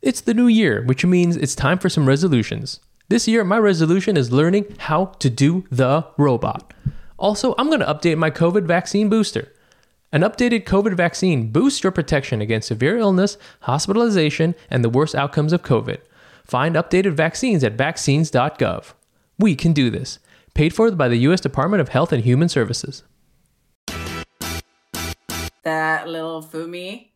It's the new year, which means it's time for some resolutions. This year, my resolution is learning how to do the robot. Also, I'm going to update my COVID vaccine booster. An updated COVID vaccine boosts your protection against severe illness, hospitalization, and the worst outcomes of COVID. Find updated vaccines at vaccines.gov. We can do this. Paid for by the U.S. Department of Health and Human Services. that little Fumi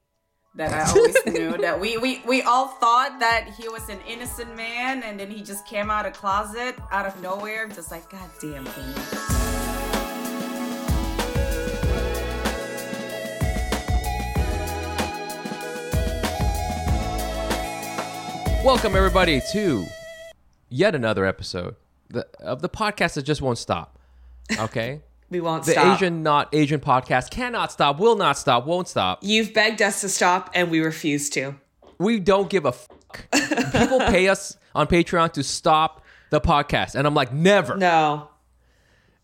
that I always knew that we, we we all thought that he was an innocent man and then he just came out of closet out of nowhere just like god damn Fumi. Welcome, everybody, to yet another episode of the podcast that just won't stop. Okay? We won't the stop. Asian Not Asian podcast cannot stop, will not stop, won't stop. You've begged us to stop, and we refuse to. We don't give a fuck. People pay us on Patreon to stop the podcast. And I'm like, never. No.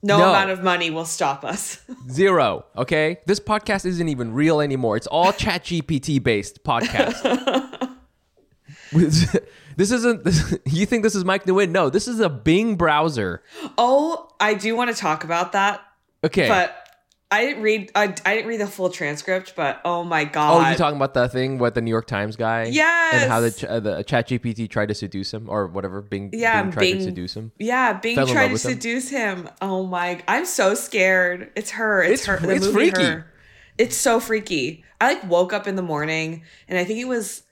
No, No. amount of money will stop us. Zero. Okay? This podcast isn't even real anymore. It's all chat GPT based podcast. this isn't this, you think this is Mike Nguyen? No, this is a Bing browser. oh, I do want to talk about that, Okay. but I didn't read. I, I didn't read the full transcript, but oh my god! Oh, you talking about that thing with the New York Times guy? Yes. And how the ch- uh, the Chat GPT tried to seduce him, or whatever. Bing, Yeah, Bing tried to seduce him. Yeah, Bing Fell tried to with him. seduce him. Oh my! I'm so scared. It's her. It's, It's- her. The it's movie freaky. Her. It's so freaky. I like woke up in the morning, and I think it was.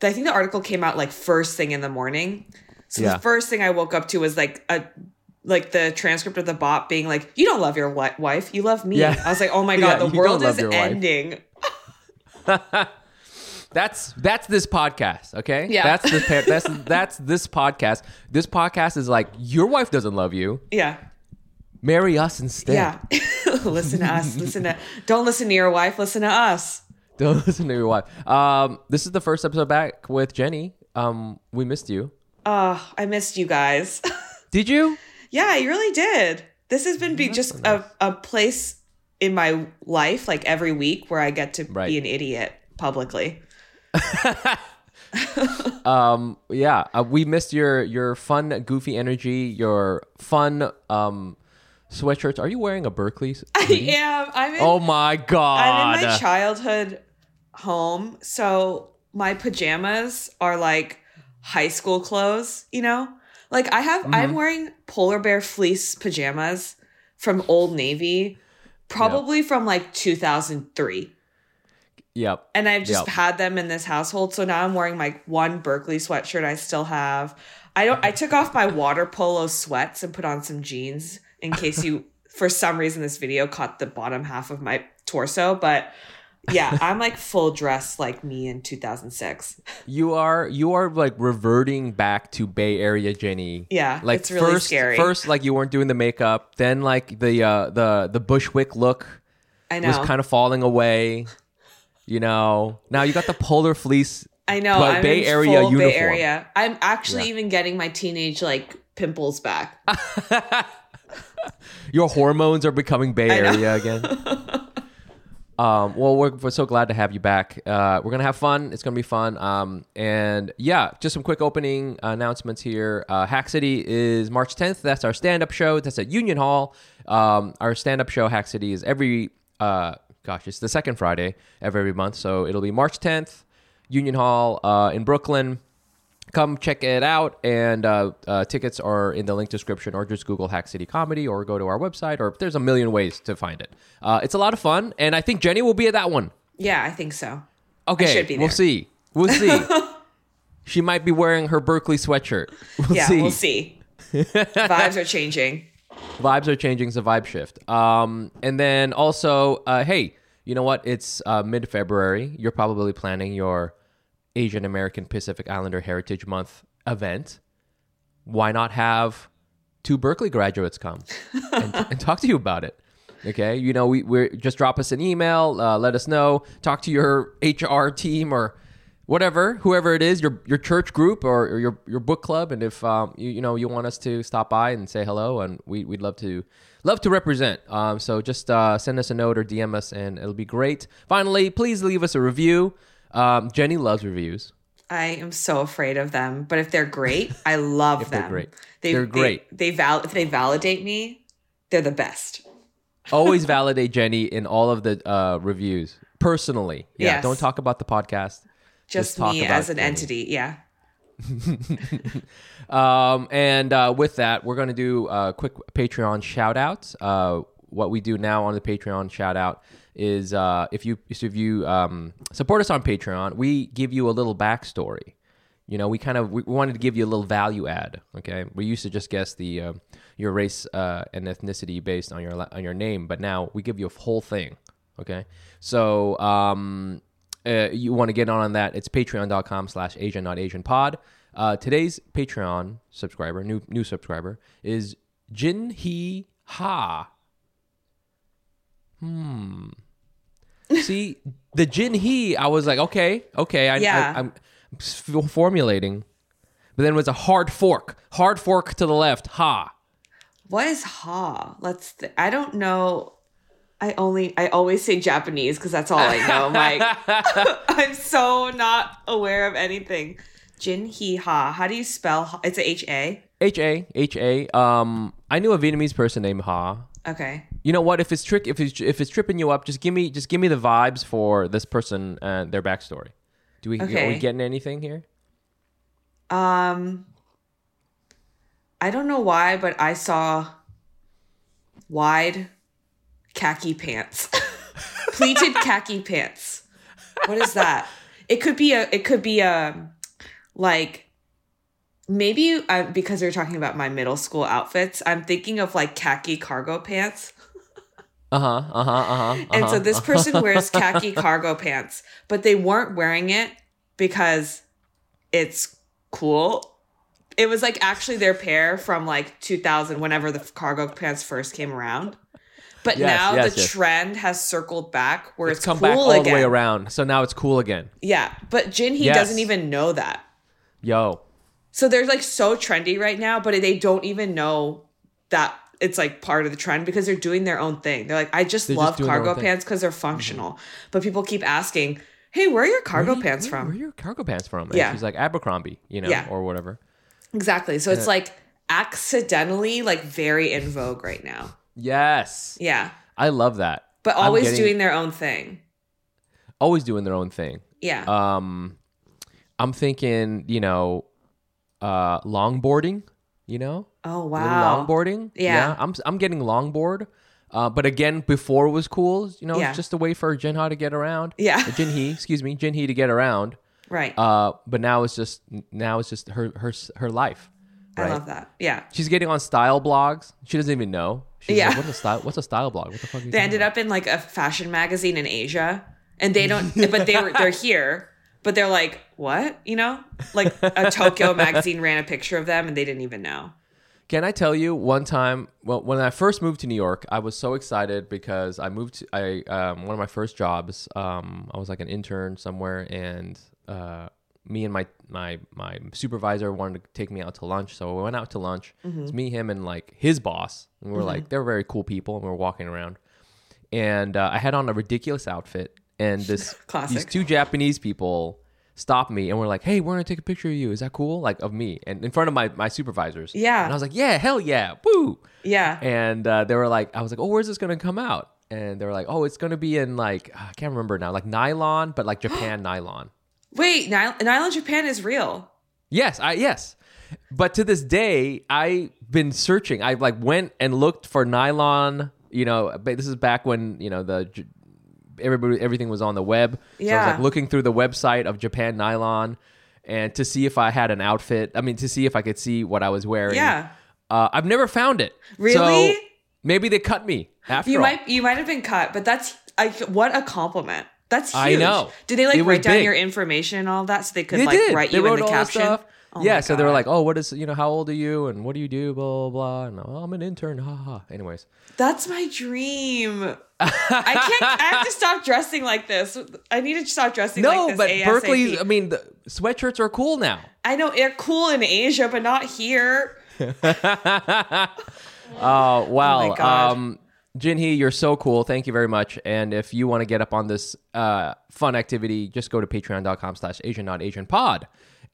I think the article came out like first thing in the morning. So Yeah. the first thing I woke up to was like a like the transcript of the bot being like, "You don't love your wi- wife, you love me." Yeah. I was like, "Oh my god, you the world is ending." That's that's this podcast, okay? Yeah. That's this that's that's this podcast. This podcast is like your wife doesn't love you. Yeah. Marry us instead. Yeah. listen to us. Listen to Don't listen to your wife, listen to us. Don't listen to your wife. Um, this is the first episode back with Jenny. Um, we missed you. Oh, I missed you guys. Did you? Yeah, you really did. This has been be just a, a place in my life, like every week, where I get to Right. be an idiot publicly. Um, yeah, uh, we missed your your fun, goofy energy, your fun um sweatshirts. Are you wearing a Berkeley? I am. I'm in, Oh my god! I'm in my childhood home, so my pajamas are like high school clothes. You know, like I have. Mm-hmm. I'm wearing polar bear fleece pajamas from Old Navy, probably from like 2003. Yep. and I've just Yep. had them in this household. So now I'm wearing my one Berkeley sweatshirt I still have. I don't I took off my water polo sweats and put on some jeans in case you for some reason this video caught the bottom half of my torso, but yeah, I'm like full dress like me in 2006. You are you are like reverting back to Bay Area Jenny. Yeah, like it's really first, scary. First, like you weren't doing the makeup, then like the uh, the the Bushwick look I know. was kind of falling away. You know, now you got the polar fleece. I know. I'm Bay Area uniform. Bay Area. I'm actually Yeah. even getting my teenage like pimples back. Your hormones are becoming Bay Area again. Um, well, we're, we're so glad to have you back. Uh, we're gonna have fun. It's gonna be fun. Um, and yeah, just some quick opening announcements here. Uh, Hack City is March 10th. That's our stand-up show. That's at Union Hall. Um, our stand-up show, Hack City, is every uh, gosh, it's the second Friday of every month. So it'll be March 10th, Union Hall uh, in Brooklyn come check it out and uh, uh, tickets are in the link description or just google hack city comedy or go to our website or there's a million ways to find it uh, it's a lot of fun and i think jenny will be at that one Yeah, I think so. okay should be we'll see we'll see she might be wearing her berkeley sweatshirt we'll Yeah, see we'll see. Vibes are changing. vibes are changing. It's a vibe shift. Um, and then also, uh, hey, you know what? It's uh, mid February. You're probably planning your Asian American Pacific Islander Heritage Month event. Why not have two Berkeley graduates come and, and talk to you about it? Okay, you know, we we just drop us an email, uh, let us know, talk to your HR team or whatever, whoever it is, your your church group or, or your your book club, and if um, you you know you want us to stop by and say hello, and we we'd love to love to represent. Um, so just uh, send us a note or DM us, and it'll be great. Finally, please leave us a review. Um, Jenny loves reviews. I am so afraid of them. But if they're great, I love If them. they're great. They, They're great. They, val if they validate me, they're the best. Always validate Jenny in all of the uh, reviews personally. Yeah, Yes. don't talk about the podcast. Just, talk me as an Jenny. entity. Yeah. Um, and uh, with that, we're going to do a quick Patreon shout outs. Uh, what we do now on the Patreon shout out is if you if you um, support us on Patreon, we give you a little backstory. You know, we kind of we wanted to give you a little value add. Okay, we used to just guess the uh, your race uh, and ethnicity based on your on your name, but now we give you a whole thing. Okay, so um, uh, you want to get on on that? It's patreon.com slash Asian not Asian pod. Uh, today's Patreon subscriber, new new subscriber, is Jin Hee Ha. Hmm. See the Jin Hee, I was like, okay, okay, I, Yeah. I, I'm formulating, but then it was a hard fork, hard fork to the left. Ha. What is ha? Let's. Th- I don't know. I only. I always say Japanese because that's all I know. Mike. I'm so not aware of anything. Jin he ha. How do you spell? Ha? It's a H A. H A H A. Um, I knew a Vietnamese person named Ha. Okay. You know what? If it's trick, if it's if it's tripping you up, just give me just give me the vibes for this person and their backstory. Do we are we getting anything here? Um. I don't know why, but I saw wide khaki pants, pleated khaki pants. What is that? It could be a. It could be a, like, maybe uh, because we are talking about my middle school outfits. I'm thinking of like khaki cargo pants, Uh huh. Uh huh. Uh huh. and so this person wears khaki cargo pants, but they weren't wearing it because it's cool. It was like actually their pair from like 2000, whenever the cargo pants first came around. But Yes, now yes, the yes. trend has circled back where it's, it's come cool back all again. the way around. So now it's cool again. Yeah, but Jin he Yes. doesn't even know that. Yo. So they're like so trendy right now, but they don't even know that it's like part of the trend because they're doing their own thing. They're like, I just They're love their cargo. Mm-hmm. pants because they're functional. But people keep asking, Hey, where are your cargo Where pants where- from? Where are your cargo pants from? And Yeah. she's like Abercrombie, you know, Yeah. or whatever. Exactly. So it's like accidentally like very in vogue right now. Yes, Yeah. I love that. But always getting- doing their own thing. always doing their own thing. Yeah. Um, I'm thinking, you know, uh, longboarding. You know, oh wow. longboarding. Yeah. I'm I'm getting longboard. Uh, but again, before it was cool, you know, Yeah. it's just a way for Jinha to get around. Yeah. Uh, Jinhee, excuse me, Jinhee to get around. Right. Uh, but now it's just now it's just her her her life. I love that. Yeah. She's getting on style blogs. She doesn't even know. She's Yeah. like, what's a style? What's a style blog? What the fuck? They ended about? up in like a fashion magazine in Asia, and they don't. but they were they're here, but they're like, what? You know, like a Tokyo magazine ran a picture of them, and they didn't even know. Can I tell you one time? Well, when I first moved to New York, I was so excited because I moved. To, I um, one of my first jobs. Um, I was like an intern somewhere, and uh, me and my my my supervisor wanted to take me out to lunch. So we went out to lunch. It's me, him, and like his boss. And we were like, they're very cool people, and we are walking around. And uh, I had on a ridiculous outfit, and this these two Japanese people stopped me and were like, "Hey, we're gonna take a picture of you. Is that cool? Like of me and in front of my my supervisors." Yeah. And I was like, "Yeah, hell yeah, woo!" Yeah. And uh, they were like, "I was like, oh, where's this gonna come out?" And they were like, "Oh, it's gonna be in like I can't remember now, like nylon, but like Japan nylon." Wait, Nile, Nylon Japan is real. Yes, I yes. But to this day, I've been searching. I like went and looked for nylon. You know, but this is back when you know the everybody everything was on the web. So I was like looking through the website of Japan nylon and to see if I had an outfit. I mean, to see if I could see what I was wearing. Yeah. Uh, I've never found it. Really? So maybe they cut me after You all. might you might have been cut, but that's like what a compliment. That's huge. I know. Did they like It write down big. your information and all that so they could They like did. write they you in the caption? stuff. Oh yeah, so they were like, "Oh, what is you know? How old are you? And what do you do? Blah blah blah." And oh, I'm an intern. Ha ha. Anyways, That's my dream. I can't. I have to stop dressing like this. I need to stop dressing no, like this. No, but ASAP. Berkeley's. I mean, the sweatshirts are cool now. I know they're cool in Asia, but not here. Oh wow. my um, Jinhee, you're so cool. Thank you very much. And if you want to get up on this uh, fun activity, just go to patreon.com slash Asian not Asian pod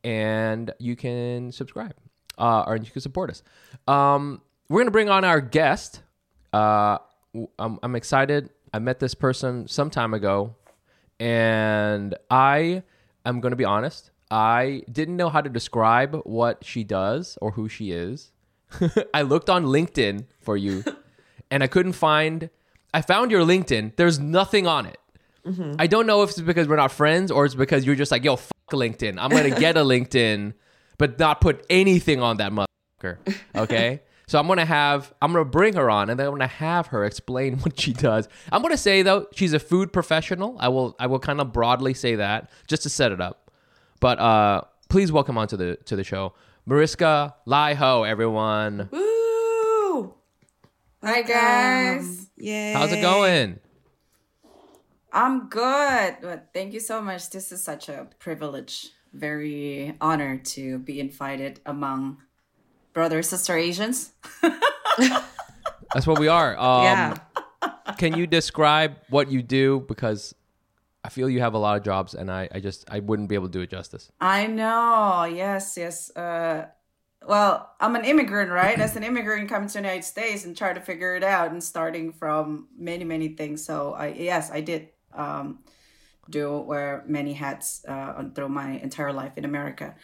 and you can subscribe uh, or you can support us. Um, we're going to bring on our guest. Uh, I'm, I'm excited. I met this person some time ago and I am going to be honest. I didn't know how to describe what she does or who she is. I looked on LinkedIn for you and I couldn't find. I found your LinkedIn. There's nothing on it. Mm-hmm. I don't know if it's because we're not friends or it's because you're just like, yo, fuck LinkedIn. I'm gonna get a LinkedIn, but not put anything on that motherfucker. Okay. So I'm gonna have I'm gonna bring her on and then I'm gonna have her explain what she does. I'm gonna say though she's a food professional. I will I will kind of broadly say that just to set it up. But uh, please welcome onto the to the show, Mariska LyHo, everyone. Woo! Hi guys. Yay. How's it going? I'm good. But thank you so much. This is such a privilege. Very honored to be invited among brother sister Asians. That's what we are. Um, Yeah. Can you describe what you do? Because I feel you have a lot of jobs, and I, I just I wouldn't be able to do it justice. I know. Yes, yes. Uh, well, I'm an immigrant, right? As an immigrant coming to the United States and trying to figure it out and starting from many, many things. So, I yes, I did um, do wear many hats uh, through my entire life in America.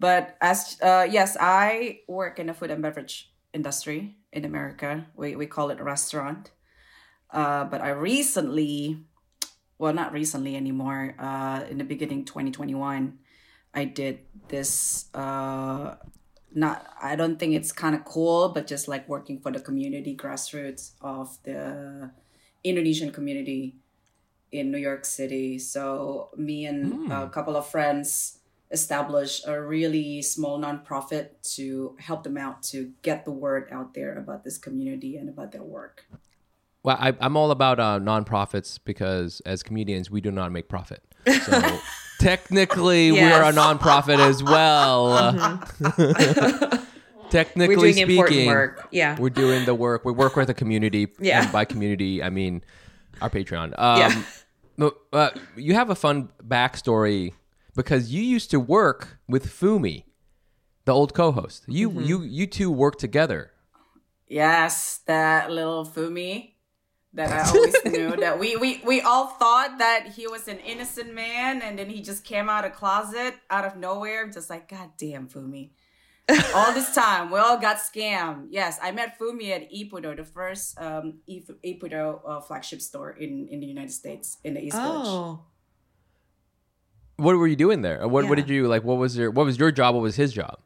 But as uh, yes, I work in the food and beverage industry in America. We we call it a restaurant. Uh, but I recently, well, not recently anymore. Uh, in the beginning 2021, I did this. Uh, not I don't think it's kind of cool, but just like working for the community grassroots of the Indonesian community in New York City. So me and a couple of friends established a really small nonprofit to help them out to get the word out there about this community and about their work. Well, I, I'm all about uh, nonprofits because as comedians, we do not make profit. So technically, we are a Yes. nonprofit as well. technically We're doing speaking, important work. Yeah. we're doing the work. We work with the community. Yeah. And by community, I mean our Patreon. Um, Yeah. uh, you have a fun backstory because you used to work with Fumi, the old co-host. You Mm-hmm. you you two worked together. Yes, that little Fumi that I always knew that we, we we all thought that he was an innocent man and then he just came out of closet out of nowhere just like god damn Fumi. all this time we all got scammed. Yes, I met Fumi at Ippudo, the first um Ippudo uh, flagship store in in the United States in the East Village. Oh. What were you doing there? What what did you like? What was your what was your job? What was his job?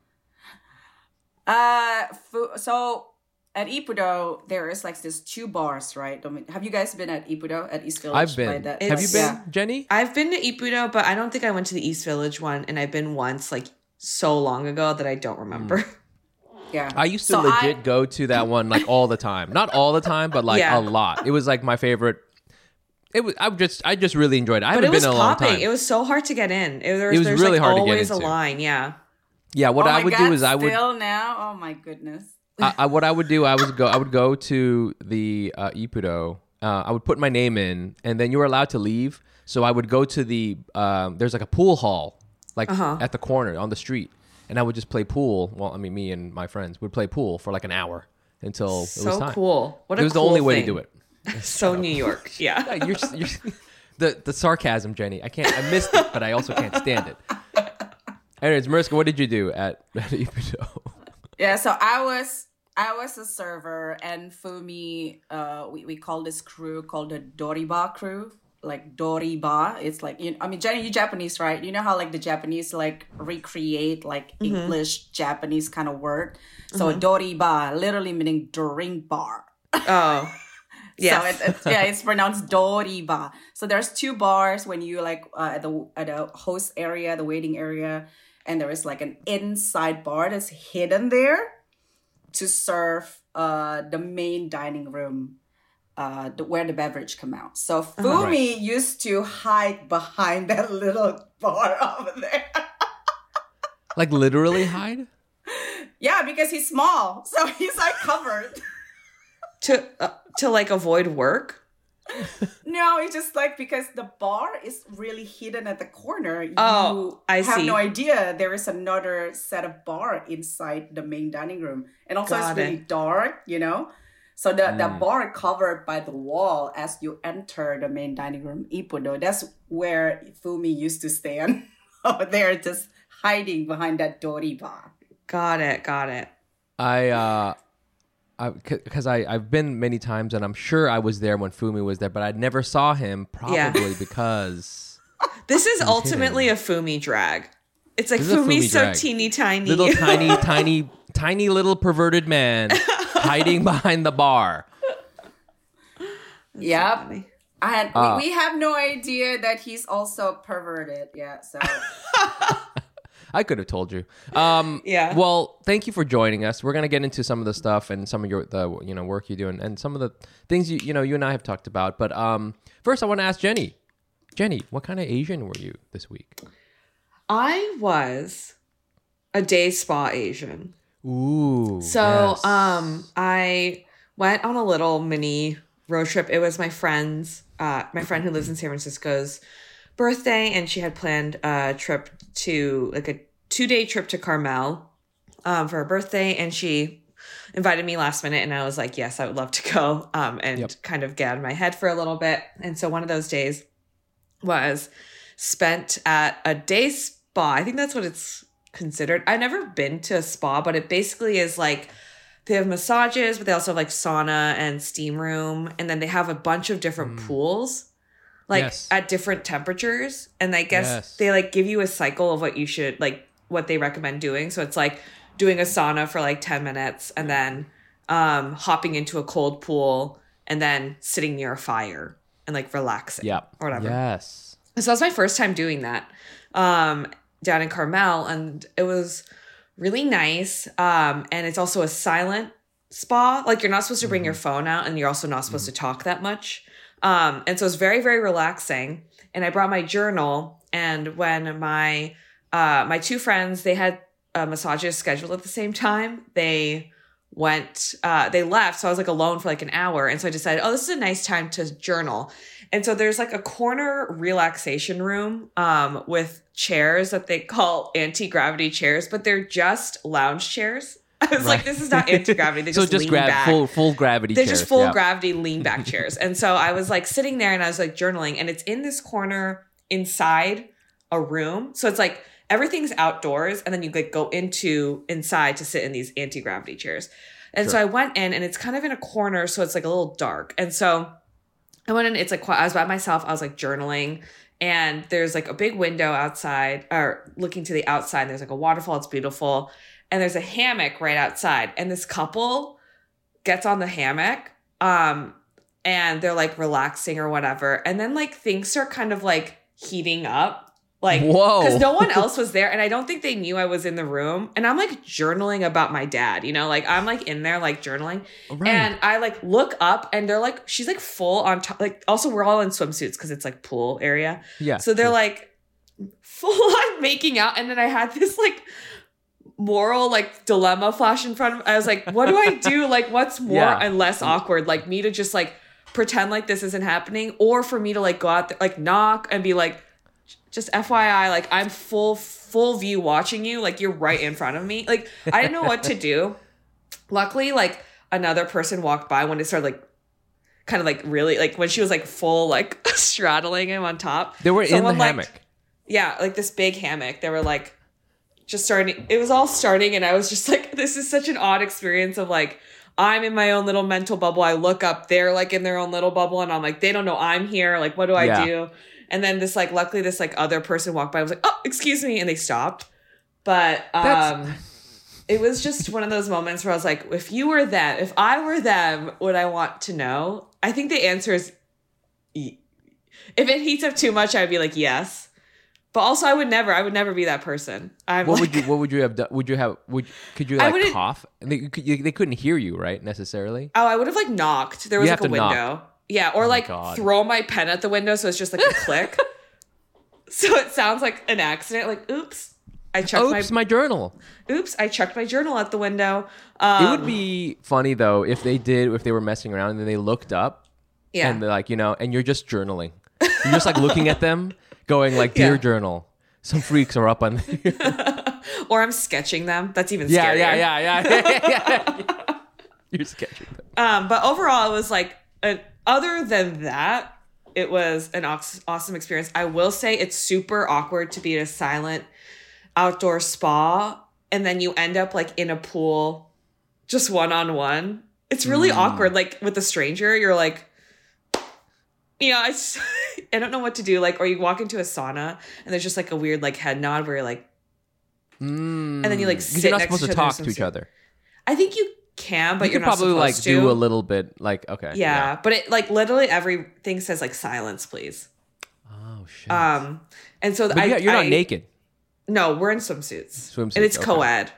Uh fu- so at Ippudo there is like this two bars, right? I mean, have you guys been at Ippudo at East Village? I've been. that- Have you been, Yeah. Jenny? I've been to Ippudo, but I don't think I went to the East Village one, and I've been once, like so long ago that I don't remember. Yeah. I used to So legit I- go to that one like all the time. Not all the time, but like a lot. It was like my favorite. It was. I just. I just really enjoyed it. I but haven't it was been in a long popping. time. It was so hard to get in. It, there It was there's really like hard to get always a line. Yeah. yeah. What oh I would God, do is I would. still now. Oh my goodness. I, I, what I would do, I would go. I would go to the uh, Ippudo. Uh, I would put my name in, and then you were allowed to leave. So I would go to the. Um, there's like a pool hall, like Uh-huh. at the corner on the street, and I would just play pool. Well, I mean, me and my friends would play pool for like an hour until it was So time. cool. What a it was the cool only way to do it. So New York. Yeah. Yeah, you're, you're, the the sarcasm, Jenny. I can't. I missed it, but I also can't stand it. Anyways, Mariska, what did you do at, at Ippudo? Yeah, so I was I was a server and Fumi uh we, we call this crew called the Doriba crew. Like Doriba. It's like you know, I mean Jenny, you Japanese, right? You know how like the Japanese like recreate like English Japanese kind of word. So Doriba literally meaning drink bar. Oh. Yes. So it, it's, yeah, it's pronounced Doriba. So there's two bars when you like uh, at the at the host area, the waiting area, and there is like an inside bar that's hidden there to serve uh the main dining room uh the, where the beverage come out. So Fumi used to hide behind that little bar over there. like literally hide? yeah, because he's small, so he's like covered. to uh, to like avoid work. No, it's just like because the bar is really hidden at the corner. Oh, you I have see. no idea there is another set of bar inside the main dining room, and also Got it's really it. dark, you know. So the, the Mm. bar covered by the wall as you enter the main dining room, Ippudo. That's where Fumi used to stand over there, just hiding behind that dori bar. Got it. Got it. I uh I because I, I've been many times and I'm sure I was there when Fumi was there, but I never saw him Yeah. probably because This is ultimately a Fumi drag. It's like This is a Fumi's Fumi so drag. teeny tiny. little tiny, tiny, tiny little perverted man hiding behind the bar. Yep. funny. I had, Uh, we, we have no idea that he's also perverted. Yeah, so I could have told you. Um, Yeah. Well, thank you for joining us. We're gonna get into some of the stuff and some of your the you know work you do and, and some of the things you you know you and I have talked about. But um, first, I want to ask Jenny. Jenny, what kind of Asian were you this week? I was a day spa Asian. Ooh. So yes. um I went on a little mini road trip. It was my friend's uh my friend who lives in San Francisco's birthday and she had planned a trip to like a two-day trip to Carmel um for her birthday and she invited me last minute and I was like, "Yes, I would love to go." Um and Yep. kind of get out of my head for a little bit. And so one of those days was spent at a day spa. I think that's what it's considered. I've never been to a spa, but it basically is like they have massages, but they also have like sauna and steam room, and then they have a bunch of different pools, like Yes. at different temperatures. And I guess Yes. they like give you a cycle of what you should like what they recommend doing. So it's like doing a sauna for like 10 minutes and then um hopping into a cold pool and then sitting near a fire and like relaxing yeah. or whatever. Yes. So that was my first time doing that um, down in Carmel, and it was really nice. Um, and it's also a silent spa. Like you're not supposed to bring your phone out, and you're also not supposed to talk that much. Um, and so it's very very relaxing. And I brought my journal, and when my uh, my two friends they had uh, massages scheduled at the same time, they went uh they left so i was like alone for like an hour and so i decided oh this is a nice time to journal and so there's like a corner relaxation room um with chairs that they call anti-gravity chairs but they're just lounge chairs i was like this is not anti-gravity they so just, just lean grab back full full gravity. they're chairs. just full yeah. gravity lean back chairs. And so I was like sitting there and I was like journaling and it's in this corner inside a room. So it's like everything's outdoors and then you like go into inside to sit in these anti-gravity chairs. And so I went in and it's kind of in a corner so it's like a little dark. And so I went in it's like I was by myself. I was like journaling and there's like a big window outside or looking to the outside. There's like a waterfall. It's beautiful. And there's a hammock right outside. And this couple gets on the hammock um and they're like relaxing or whatever and then like things start kind of like heating up like Whoa. because no one else was there and i don't think they knew i was in the room and i'm like journaling about my dad you know like i'm like in there like journaling Right. and i like look up and they're like she's like full on top like also we're all in swimsuits because it's like pool area yeah. so they're sure. like full on making out. And then I had this like moral like dilemma flash in front of me. I was like, what do I do? Like, what's more Yeah. and less mm. awkward? Like me to just like pretend like this isn't happening, or for me to like go out there, like knock and be like, just FYI, like I'm full full view watching you, like you're right in front of me. Like I didn't know what to do. Luckily, like another person walked by when it started like kind of like really like when she was like full like straddling him on top. they were in the someone, like, hammock. yeah, like this big hammock. They were like just starting. It was all starting, and I was just like, this is such an odd experience of like, I'm in my own little mental bubble. I look up, they're like in their own little bubble, and I'm like, they don't know I'm here. Like, what do I Yeah. do? And then this like, luckily, this like other person walked by. I was like, oh, excuse me, and they stopped. But um, it was just one of those moments where I was like, if you were them, if I were them, would I want to know? I think the answer is, if it heats up too much, I'd be like, yes. But also, I would never. I would never be that person. I'm What like, would you What would you have done? Would you have Would could you like cough? They, they couldn't hear you, right? Necessarily. Oh, I would have like knocked. There was like a to knock. Yeah, or Oh like throw my pen at the window so it's just like a click. so it sounds like an accident. Like, oops. I chucked Oops, my journal. oops, I chucked my journal out the window. Um, It would be funny though if they did if they were messing around and then they looked up yeah. and they're like, you know, and you're just journaling. You're just like looking at them, going like, "Dear Yeah. journal, some freaks are up on." or I'm sketching them. That's even yeah, scarier. yeah, yeah, yeah, yeah, yeah. You're sketching them. Um, but overall, it was like, an, other than that, it was an awesome experience. I will say it's super awkward to be at a silent outdoor spa and then you end up like in a pool just one on one. It's really mm. awkward. Like with a stranger, you're like, know, I, s- I don't know what to do. Like, or you walk into a sauna and there's just like a weird like head nod where you're like, mm. and then you, like, you're not next supposed to to talk to each other. I think you can, but you not probably like to. do a little bit, like okay, Yeah, but it like literally everything says like silence, please. Oh shit. Um, and so but I, you're not I- naked. No, we're in swimsuits. Swimsuits, and it's okay. co-ed.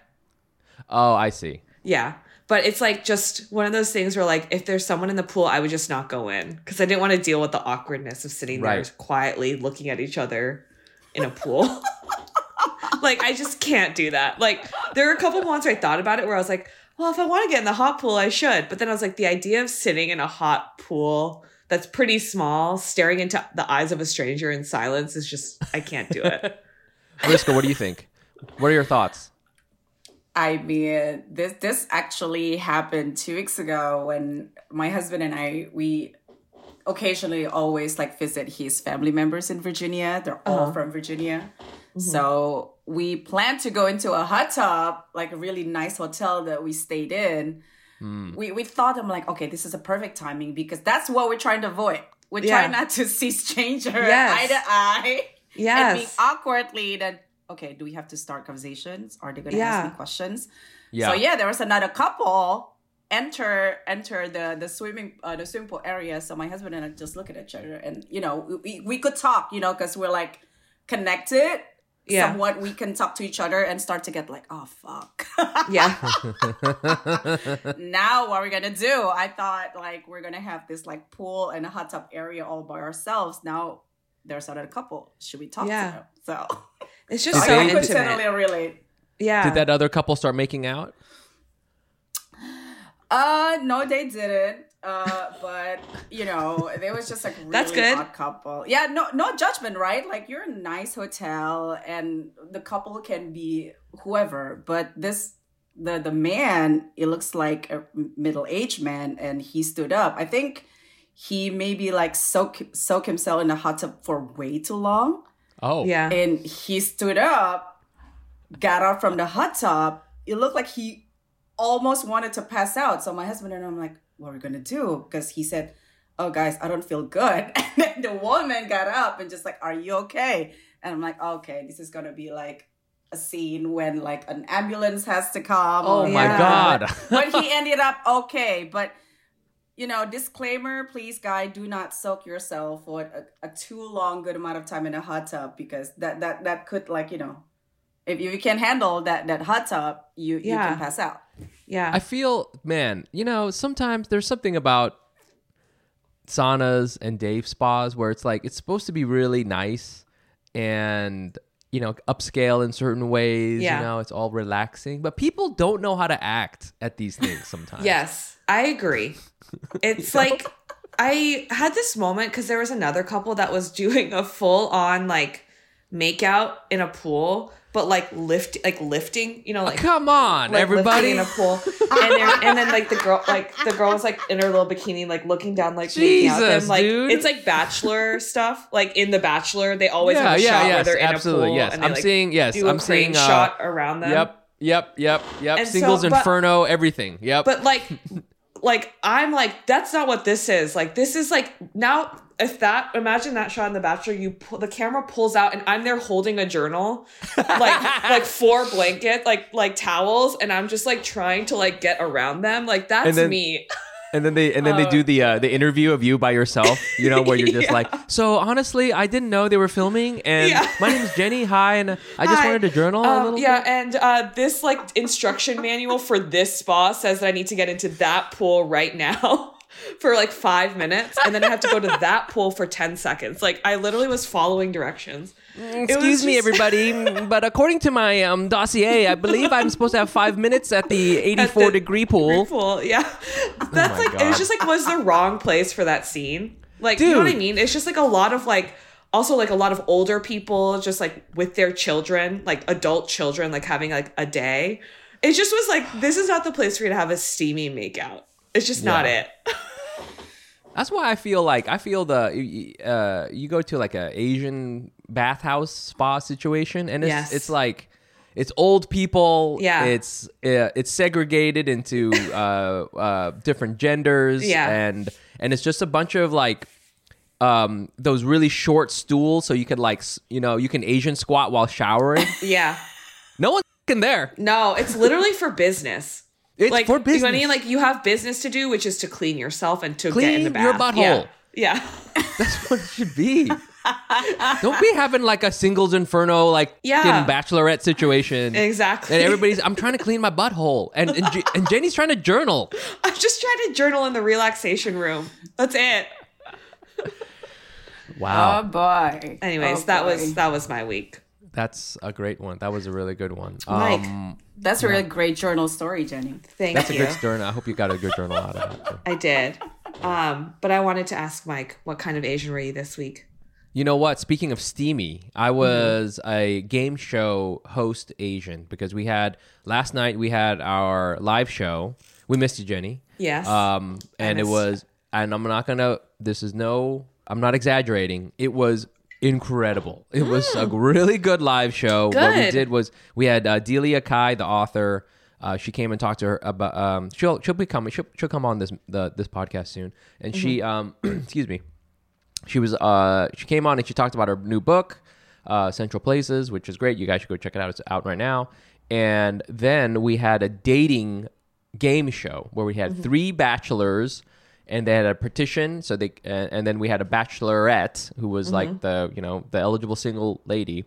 Oh, I see. Yeah, but it's like just one of those things where like if there's someone in the pool, I would just not go in because I didn't want to deal with the awkwardness of sitting there quietly looking at each other in a pool. like I just can't do that. Like there were a couple moments where I thought about it where I was like, well, if I want to get in the hot pool, I should. But then I was like, the idea of sitting in a hot pool that's pretty small, staring into the eyes of a stranger in silence is just I can't do it. Mariska, what do you think? What are your thoughts? I mean, this this actually happened two weeks ago when my husband and I we occasionally always like visit his family members in Virginia. They're all uh-huh. from Virginia. Mm-hmm. So we planned to go into a hot tub, like a really nice hotel that we stayed in. We we thought I'm like, okay, this is a perfect timing because that's what we're trying to avoid. We're Yeah. trying not to see stranger Yes. eye to eye and be Yes. awkwardly that okay, do we have to start conversations? Are they gonna Yeah. ask me questions? Yeah. So yeah, there was another couple enter enter the the swimming uh, the swimming pool area. So my husband and I just look at each other, and you know we, we could talk, you know, because we're like connected. Yeah. Somewhat we can talk to each other and start to get like, oh fuck. Yeah. now what are we gonna do? I thought like we're gonna have this like pool and a hot tub area all by ourselves. Now there's another couple. Should we talk Yeah. to them? So It's just so they- I could intimate. totally relate. Yeah. Did that other couple start making out? Uh, no, they didn't. Uh, but you know, they was just like really That's good. odd couple. Yeah, no, no judgment, right? Like you're in a nice hotel, and the couple can be whoever. But this, the the man, it looks like a middle aged man, and he stood up. I think he maybe like soak soak himself in a hot tub for way too long Oh, yeah. and he stood up, got out from the hot tub. It looked like he almost wanted to pass out. So my husband and I'm like, what are we gonna do? Because he said, Oh guys, I don't feel good. And then the woman got up and just like, Are you okay? And I'm like, Okay, this is gonna be like a scene when like an ambulance has to come. Oh my Yeah. god. but he ended up okay. But you know, disclaimer, please, guy, do not soak yourself for a, a too long good amount of time in a hot tub because that that that could like you know, if you can't handle that that hot tub, you you can pass out. Yeah. I feel, man, you know, sometimes there's something about saunas and Dave spas where it's like it's supposed to be really nice and you know upscale in certain ways. Yeah. You know, it's all relaxing, but people don't know how to act at these things sometimes. Yes, I agree. It's like I had this moment because there was another couple that was doing a full on like makeout in a pool, but like lift like lifting, you know, like Come on, like everybody. in a pool, and then and then like the girl like the girl was like in her little bikini, like looking down, like out Jesus, them, like dude. it's like bachelor stuff. Like in the Bachelor, they always yeah, have a yeah, shot where they're in absolutely, a pool. yes. and they, I'm like, seeing, yes, I'm seeing. uh, shot around them. Yep, yep, yep, yep. And so- Singles but- Inferno, everything. Yep. But like, like I'm like, that's not what this is. Like, this is like now. If that imagine that shot in The Bachelor, you pull the camera pulls out, and I'm there holding a journal, like like four blanket, like like towels, and I'm just like trying to like get around them. Like that's then- me. And then they and then they do the uh, the interview of you by yourself, you know, where you're just Yeah. like, so honestly, I didn't know they were filming, and Yeah. my name is Jenny. Hi, and I just Hi. wanted to journal a Um, little yeah, bit. and uh, this like instruction manual for this spa says that I need to get into that pool right now. for like five minutes, and then I have to go to that pool for ten seconds. Like I literally was following directions. Excuse me, just- everybody, but according to my um, dossier, I believe I'm supposed to have five minutes at the 84 the degree pool. Pool, yeah. That's my like it was just like was the wrong place for that scene. Like you know what I mean? It's just like a lot of like also like a lot of older people just like with their children, like adult children, like having like a day. It just was like this is not the place for you to have a steamy makeout. It's just not it. That's why I feel like I feel the uh, you go to like a Asian bathhouse spa situation, and it's Yes. it's like it's old people. Yeah. it's uh, it's segregated into uh, uh, different genders. Yeah. and and it's just a bunch of like um those really short stools, so you could like you know you can Asian squat while showering. Yeah. no one's f***ing there. No, it's literally for business. It's like for business. You know what I mean? Like you have business to do, which is to clean yourself and to get Clean in the your butthole. Yeah. yeah. That's what it should be. Don't be having like a singles inferno like Yeah. bachelorette situation. Exactly. And everybody's I'm trying to clean my butthole. And and, Je- and Jenny's trying to journal. I'm just trying to journal in the relaxation room. That's it. Wow. Oh boy. Anyways, Oh, that boy. was that was my week. That's a great one. That was a really good one. Mike. Um, That's a really great journal story, Jenny. Thank you. that's a good journal. I hope you got a good journal out of it. I did. Um, but I wanted to ask Mike, what kind of Asian were you this week? You know what? Speaking of steamy, I was a game show host Asian because we had last night we had our live show. We missed you, Jenny. Yes. Um, and it missed- was, and I'm not gonna. This is no. I'm not exaggerating. It was incredible. It was a really good live show. What we. Good. did was we had uh, Delia Cai, the author. Uh, she came and talked to her about. Um, she'll she'll be coming. She'll, she'll come on this the this podcast soon. And she um, excuse me she was uh she came on and she talked about her new book uh central places which is great you guys should go check it out it's out right now and then we had a dating game show where we had three bachelors and they had a petition so they and, and then we had a bachelorette who was like mm-hmm. the you know the eligible single lady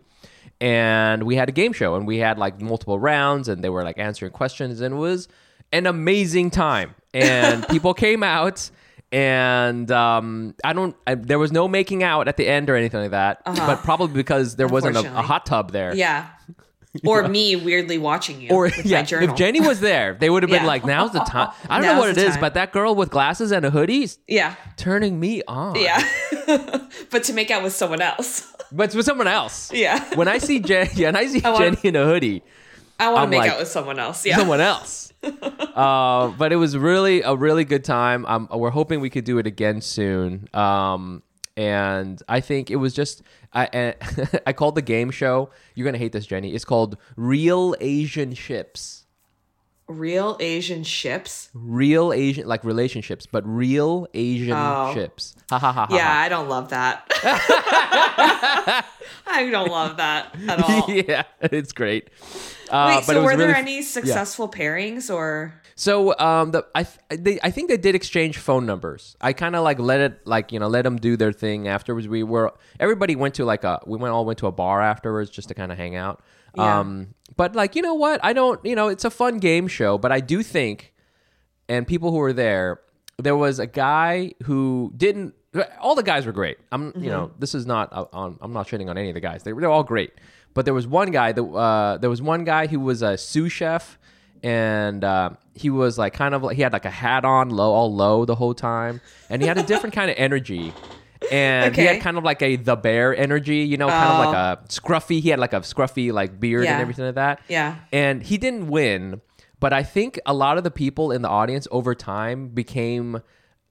and we had a game show and we had like multiple rounds and they were like answering questions and it was an amazing time and people came out and um, I don't. I, there was no making out at the end or anything like that, uh-huh. but probably because there wasn't a, a hot tub there. yeah. Or me weirdly watching you. Or yeah, if Jenny was there, they would have been Yeah. like, "Now's the time." I don't know what it is, time. but that girl with glasses and a hoodie's Yeah. turning me on. Yeah. but to make out with someone else. but with someone else. Yeah. When I see Jenny, yeah, and I see want- Jenny in a hoodie, I want to make like- out with someone else. Yeah. someone else. uh, but it was really a really good time. Um, we're hoping we could do it again soon. Um, and I think it was just I I called the game show. You're gonna hate this, Jenny. It's called Real Asian Ships. Real Asian ships. Real Asian like relationships, but real Asian Oh. ships. Ha ha ha ha. Yeah, ha. I don't love that. I don't love that at all. yeah, it's great. Uh, Wait, so were there really- any successful pairings or So um, the I they, I think they did exchange phone numbers. I kind of like let it like you know let them do their thing afterwards. We were everybody went to like a we went all went to a bar afterwards just to kind of hang out. Yeah. Um, but like you know what I don't you know it's a fun game show, but I do think and people who were there there was a guy who didn't all the guys were great i'm you know this is not uh, on i'm not shitting on any of the guys they, they're all great but there was one guy that uh, there was one guy who was a sous chef and uh, he was like kind of like he had like a hat on low all low the whole time and he had a different kind of energy. And he had kind of like a the bear energy you know kind of like a scruffy he had like a scruffy like beard and everything like that. Yeah. and he didn't win but i think a lot of the people in the audience over time became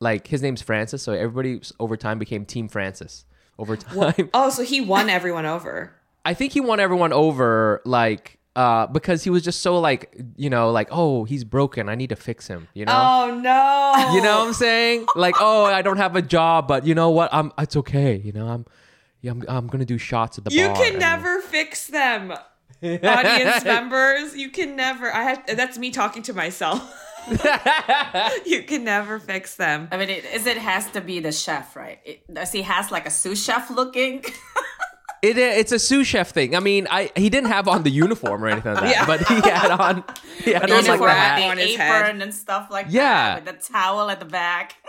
like his name's francis so everybody over time became team francis over time. Oh, so he won everyone over. i think he won everyone over like uh, because he was just so like you know like oh he's broken i need to fix him you know Oh no. you know what i'm saying like oh i don't have a job but you know what i'm it's okay you know i'm yeah, I'm, I'm gonna do shots at the You bar can and- never fix them. Audience members, you can never I have that's me talking to myself. you can never fix them. I mean, it, is it has to be the chef, right? It, does he has like a sous chef looking? It, it's a sous chef thing. I mean, I he didn't have on the uniform or anything like that, Yeah. but he had on he had on like uniform the hat. hat. on his apron head. and stuff like Yeah. that, with the towel at the back.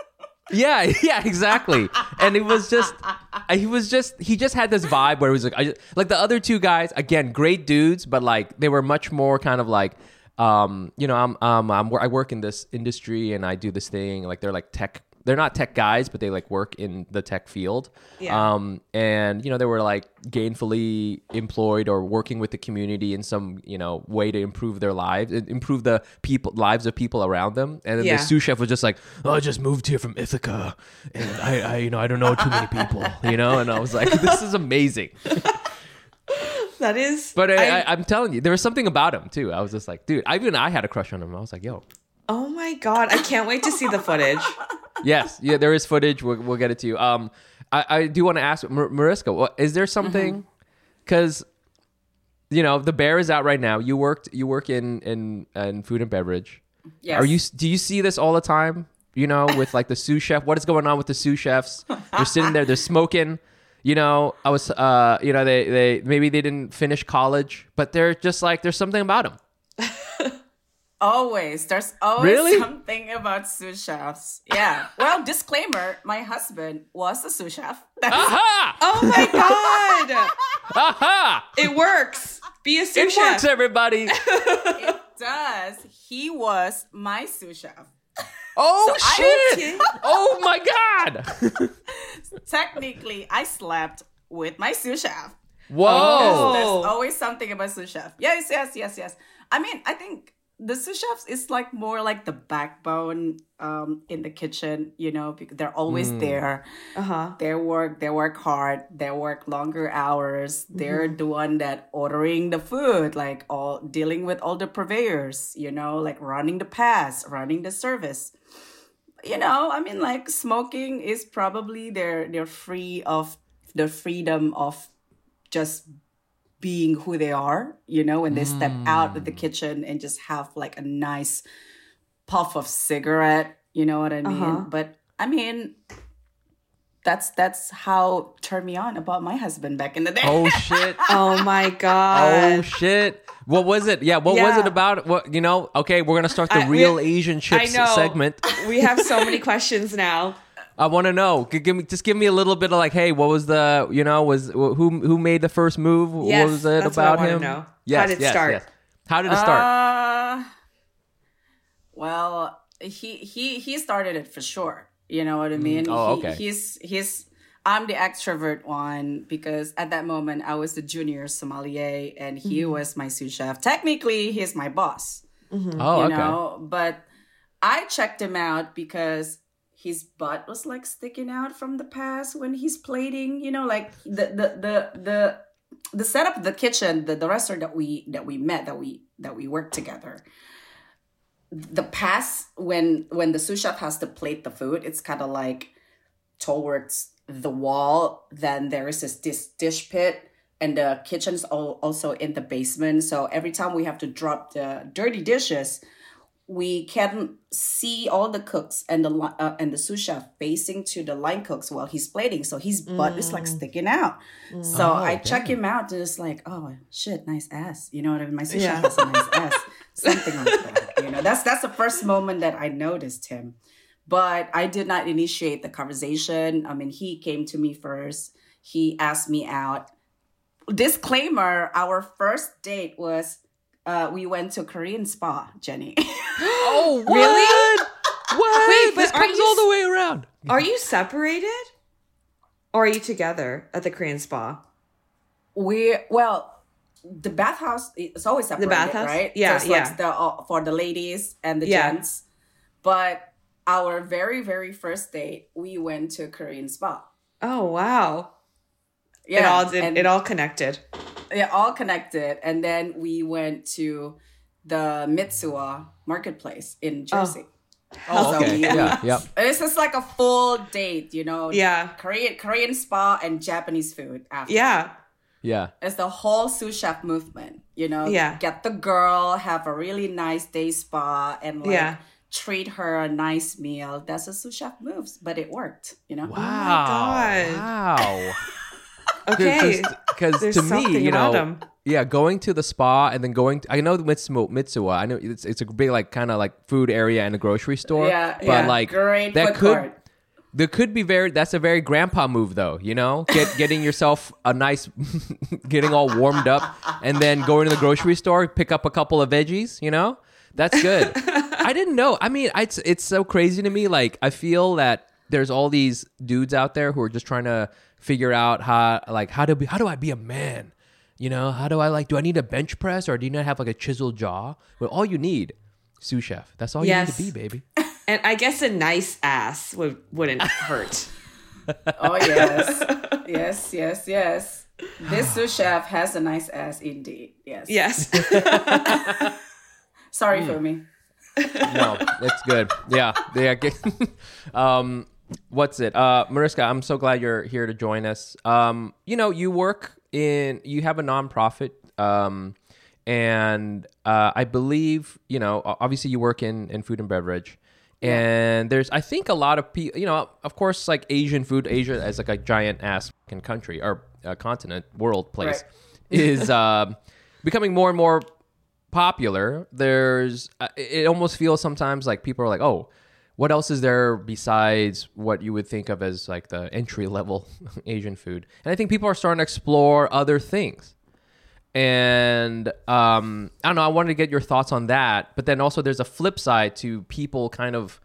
Yeah, yeah, exactly. and it was just, he was just, he just had this vibe where he was like, I just, like the other two guys, again, great dudes, but like they were much more kind of like, um, you know, I'm, um, I'm, I work in this industry and I do this thing. Like they're like tech they're not tech guys, but they like work in the tech field. Yeah. Um, and you know, they were like gainfully employed or working with the community in some you know way to improve their lives, improve the people lives of people around them. And then Yeah. the sous chef was just like, "Oh, I just moved here from Ithaca, and I, I, you know, I don't know too many people, you know." And I was like, "This is amazing." That is. But I, I'm telling you, there was something about him too. I was just like, dude, I, even I had a crush on him. I was like, yo. Oh my god! I can't wait to see the footage. Yes, yeah, there is footage. We'll, we'll get it to you. Um, I, I do want to ask Mar- Mariska, what, is there something? Because you know the bear is out right now. You worked, you work in in in food and beverage. Yes. Are you? Do you see this all the time? You know, with like the sous chef. What is going on with the sous chefs? They're sitting there. They're smoking. You know, I was. Uh, you know, they they maybe they didn't finish college, but they're just like there's something about them. Always. There's always Really? something about sous chefs. Yeah. Well, disclaimer, my husband was a sous chef. Aha! Oh my god! Aha! It works. Be a sous chef. It works, everybody. it does. He was my sous chef. Oh I- shit! Oh my god! Technically, I slept with my sous chef. Whoa! Oh. There's always something about sous chef. Yes, yes, yes, yes. I mean, I think the sous chefs is like more like the backbone um, in the kitchen. You know, because they're always there. Uh huh. They work. They work hard. They work longer hours. They're the one that ordering the food, like all dealing with all the purveyors. You know, like running the pass, running the service. You know, I mean, like smoking is probably they're they're free of the freedom of just being who they are. You know, when they step out of the kitchen and just have like a nice puff of cigarette. You know what I mean? Uh-huh. But I mean, that's that's how turned me on about my husband back in the day. Oh shit! Oh my god! Oh shit! What was it? Yeah, what was it about? What you know? Okay, we're gonna start the I- we- real Asian I chips know. segment. we have so many questions now. I want to know. Give me, just give me a little bit of like, hey, what was the, you know, was who who made the first move? Yes, what was it that's what I about wanna him? know. How did it yes, start? yes. How did it start? Uh, well, he he he started it for sure. You know what I mean? Oh, He- okay. He's he's I'm the extrovert one because at that moment I was the junior sommelier and he Mm-hmm. was my sous chef. Technically, he's my boss. oh, you okay. know but i checked him out because his butt was like sticking out from the past when he's plating you know like the the the the, the setup of the kitchen the, the restaurant that we that we met that we that we worked together. The past when when the sous chef has to plate the food it's kind of like towards the wall then there is this, this dish pit and the kitchen is al- also in the basement. So every time we have to drop the dirty dishes we can see all the cooks and the uh, and the sous chef facing to the line cooks while he's plating so his butt is like sticking out. So Oh, i check him out and it's like oh shit nice ass. You know what i mean? My sous Yeah. chef has a nice ass. Something like that you know? That's that's the first moment that i noticed him. But I did not initiate the conversation. I mean, he came to me first. He asked me out. Disclaimer: Our first date was uh, we went to Korean spa, Jenny. Oh, what? Really? What? Wait, this are comes you all the way around. Are you separated? Or are you together at the Korean spa? we well, the bathhouse is always separated, the bathhouse? right? Yeah, Just like yeah. the uh, for the ladies and the Yeah. gents. But our very very first date, we went to Korean spa. Oh wow. Yeah, it all did, and- it all connected. yeah, all connected. And then we went to the Mitsuwa marketplace in oh. Jersey. Oh, So okay. we- Yeah, yeah. This is like a full date, you know. Yeah. Korean Korean spa and Japanese food after. Yeah. Yeah. It's the whole sous chef movement, you know. Yeah. Get the girl, have a really nice day spa and like Yeah. treat her a nice meal. That's a sous chef moves, but it worked, you know. Wow. Oh God. Wow. Okay. Because to me, you know, yeah, going to the spa and then going. I know Mitsuo, Mitsuwa. I know it's it's a big like kind of like food area and a grocery store. Yeah, but yeah. like Great that could court. there could be very that's a very grandpa move though you know get getting yourself a nice getting all warmed up and then going to the grocery store pick up a couple of veggies you know that's good i didn't know i mean it's it's so crazy to me like i feel that there's all these dudes out there who are just trying to figure out how like how to be how do i be a man you know how do i like do i need a bench press or do you not have like a chiseled jaw well all you need sous chef that's all Yes. you need to be baby And I guess a nice ass would wouldn't hurt. Oh yes, yes, yes, yes. This sous chef has a nice ass indeed. Yes. yes. Sorry for me. no, it's good. Yeah, yeah. get- um, what's it? Uh, Mariska, I'm so glad you're here to join us. Um, you know, you work in, you have a nonprofit, um, and uh, I believe, you know, obviously you work in in food and beverage. And there's, I think, a lot of people. You know, of course, like Asian food, Asia as like a giant ass fucking country or uh, continent, world place, Right. is um, becoming more and more popular there's uh, it almost feels sometimes like people are like oh what else is there besides what you would think of as like the entry level asian food? And i think people are starting to explore other things. And um i don't know i wanted to get your thoughts on that but then also there's a flip side to people kind of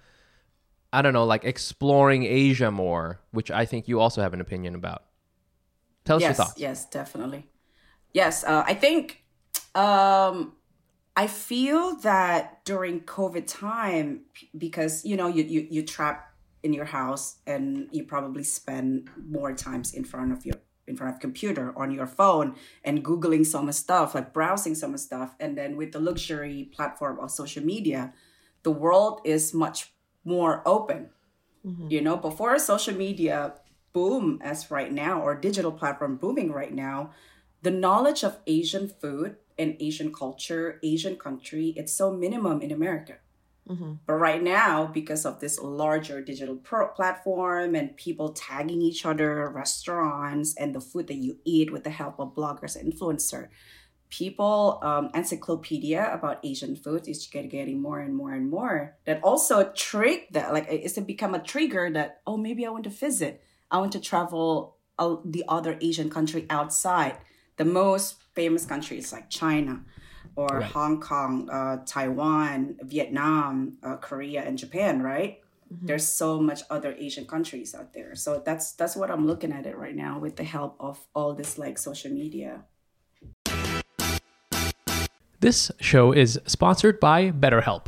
i don't know like exploring asia more which i think you also have an opinion about. Tell us your yes, thoughts. yes, definitely. Yes, uh, I think um, I feel that during COVID time, because you know you you you trap in your house and you probably spend more times in front of your in front of computer on your phone and googling some stuff like browsing some stuff. And then with the luxury platform of social media the world is much more open. Mm-hmm. You know before social media boom as right now or digital platform booming right now the knowledge of asian food and asian culture asian country it's so minimum in america. But right now because of this larger digital pro- platform and people tagging each other restaurants and the food that you eat with the help of bloggers and influencer people um, encyclopedia about asian food is get- getting more and more and more that also trick that like it's to become a trigger that oh maybe i want to visit. I want to travel uh, the other asian country outside. The most famous countries like china or Right. hong kong uh, taiwan vietnam uh, korea and japan right there's so much other asian countries out there so that's that's what i'm looking at it right now with the help of all this like social media This show is sponsored by BetterHelp.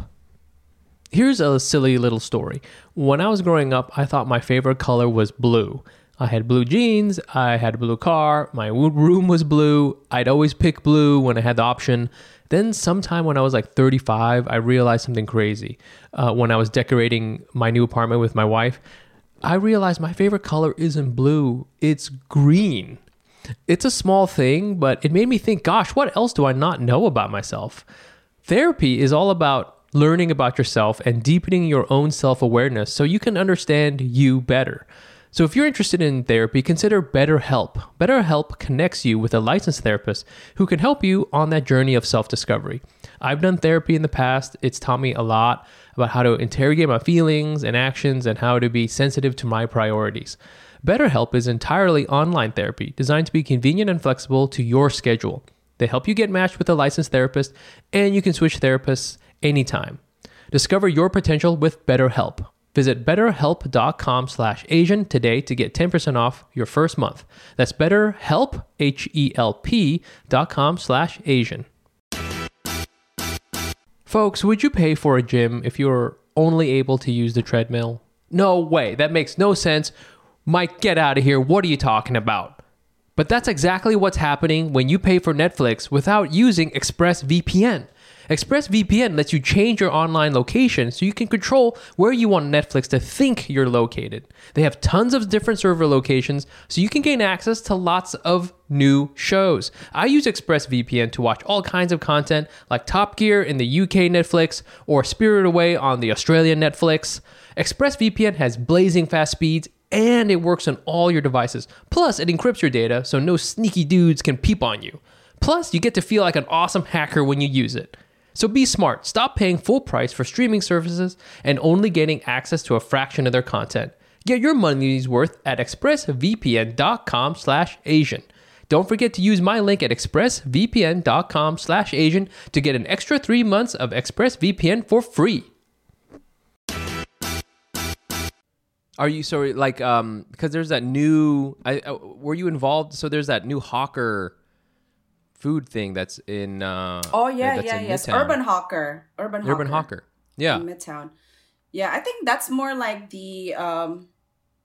Here's a silly little story. When I was growing up, I thought my favorite color was blue. I had blue jeans, I had a blue car, my room was blue. I'd always pick blue when I had the option. Then, sometime when I was like 35, I realized something crazy. Uh, when I was decorating my new apartment with my wife, I realized my favorite color isn't blue, it's green. It's a small thing, but it made me think, gosh, what else do I not know about myself? Therapy is all about learning about yourself and deepening your own self awareness so you can understand you better. So, if you're interested in therapy, consider BetterHelp. BetterHelp connects you with a licensed therapist who can help you on that journey of self discovery. I've done therapy in the past, it's taught me a lot about how to interrogate my feelings and actions and how to be sensitive to my priorities. BetterHelp is entirely online therapy designed to be convenient and flexible to your schedule. They help you get matched with a licensed therapist, and you can switch therapists anytime. Discover your potential with BetterHelp. Visit betterhelp.com slash Asian today to get 10% off your first month. That's betterhelp, H-E-L-P dot com slash Asian. Folks, would you pay for a gym if you're only able to use the treadmill? No way. That makes no sense. Mike, get out of here. What are you talking about? But that's exactly what's happening when you pay for Netflix without using ExpressVPN. ExpressVPN lets you change your online location so you can control where you want Netflix to think you're located. They have tons of different server locations so you can gain access to lots of new shows. I use ExpressVPN to watch all kinds of content like Top Gear in the UK Netflix or Spirit Away on the Australian Netflix. ExpressVPN has blazing fast speeds and it works on all your devices. Plus, it encrypts your data so no sneaky dudes can peep on you. Plus, you get to feel like an awesome hacker when you use it. So be smart. Stop paying full price for streaming services and only getting access to a fraction of their content. Get your money's worth at expressvpn.com slash Asian. Don't forget to use my link at expressvpn.com slash Asian to get an extra three months of ExpressVPN for free. Are you sorry? Like, um, because there's that new. I uh, were you involved? So there's that new hawker food thing that's in. Uh, Oh yeah, yeah, yes. Midtown. Urban Hawker. Urban Hawker. Urban hawker. Yeah. in Midtown. Yeah, I think that's more like the um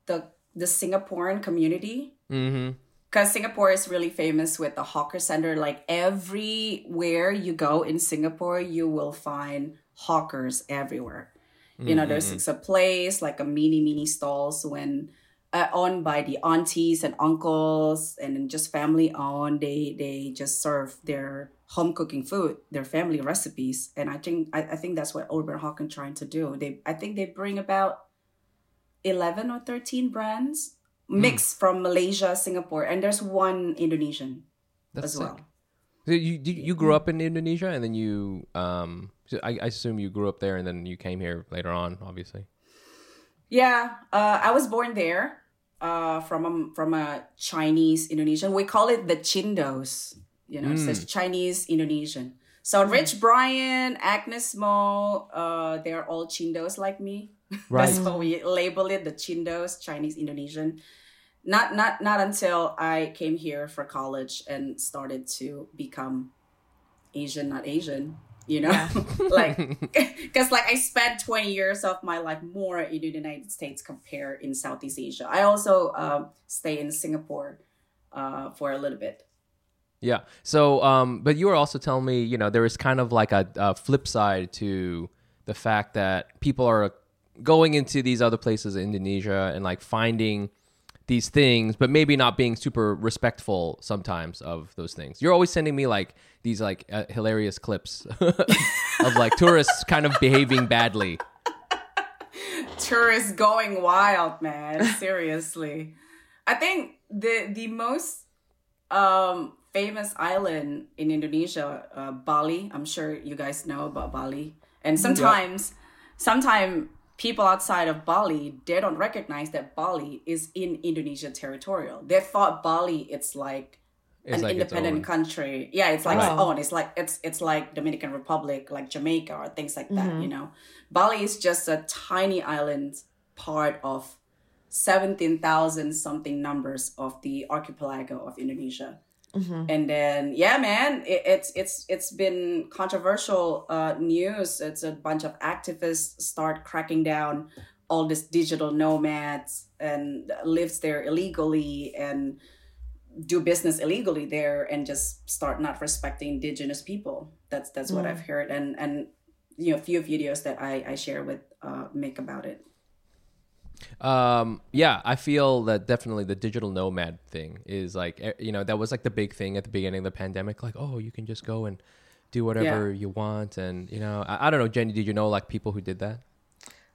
the the Singaporean community. Mm-hmm. Because Singapore is really famous with the hawker center. Like everywhere you go in Singapore, you will find hawkers everywhere. You know, there's it's a place like a mini mini stalls when uh, owned by the aunties and uncles and just family owned. They they just serve their home cooking food, their family recipes, and I think I, I think that's what Urban Hawker trying to do. They I think they bring about eleven or thirteen brands mixed from Malaysia, Singapore, and there's one Indonesian That's as sick. well. So you did you grew up in Indonesia and then you um I, I assume you grew up there and then you came here later on, obviously. Yeah, uh, I was born there. Uh, from a from a Chinese Indonesian. We call it the Chindos. You know, so it's Chinese Indonesian. So Rich Brian, Agnez Mo, uh, they're all Chindos like me. Right. That's how we label it, the Chindos, Chinese Indonesian. Not not not until I came here for college and started to become Asian, not Asian. You know, like because like I spent twenty years of my life more in the United States compared in Southeast Asia. I also um, stay in Singapore uh, for a little bit. Yeah. So, um, but you were also telling me, you know, there is kind of like a, a flip side to the fact that people are going into these other places in Indonesia and like finding these things, but maybe not being super respectful sometimes of those things. You're always sending me like these like uh, hilarious clips of like tourists kind of behaving badly. tourists going wild, man. Seriously. I think the the most um famous island in Indonesia, uh, Bali. I'm sure you guys know about Bali. And sometimes sometimes people outside of Bali, they don't recognize that Bali is in Indonesia territorial. They thought Bali it's like It's an like independent own. country. Yeah, it's like Right. its own. It's like it's it's like Dominican Republic, like Jamaica or things like that. Mm-hmm. You know, Bali is just a tiny island, part of seventeen thousand something numbers of the archipelago of Indonesia. And then yeah, man, it, it's it's it's been controversial uh, news. It's a bunch of activists start cracking down all these digital nomads and lives there illegally and do business illegally there and just start not respecting indigenous people. That's that's what I've heard and and you know a few videos that I I share with uh, Mic about it. Um, yeah, I feel that definitely the digital nomad thing is like, you know, that was like the big thing at the beginning of the pandemic. Like, oh, you can just go and do whatever you want. And, you know, I, I don't know, Jenny, did you know like people who did that?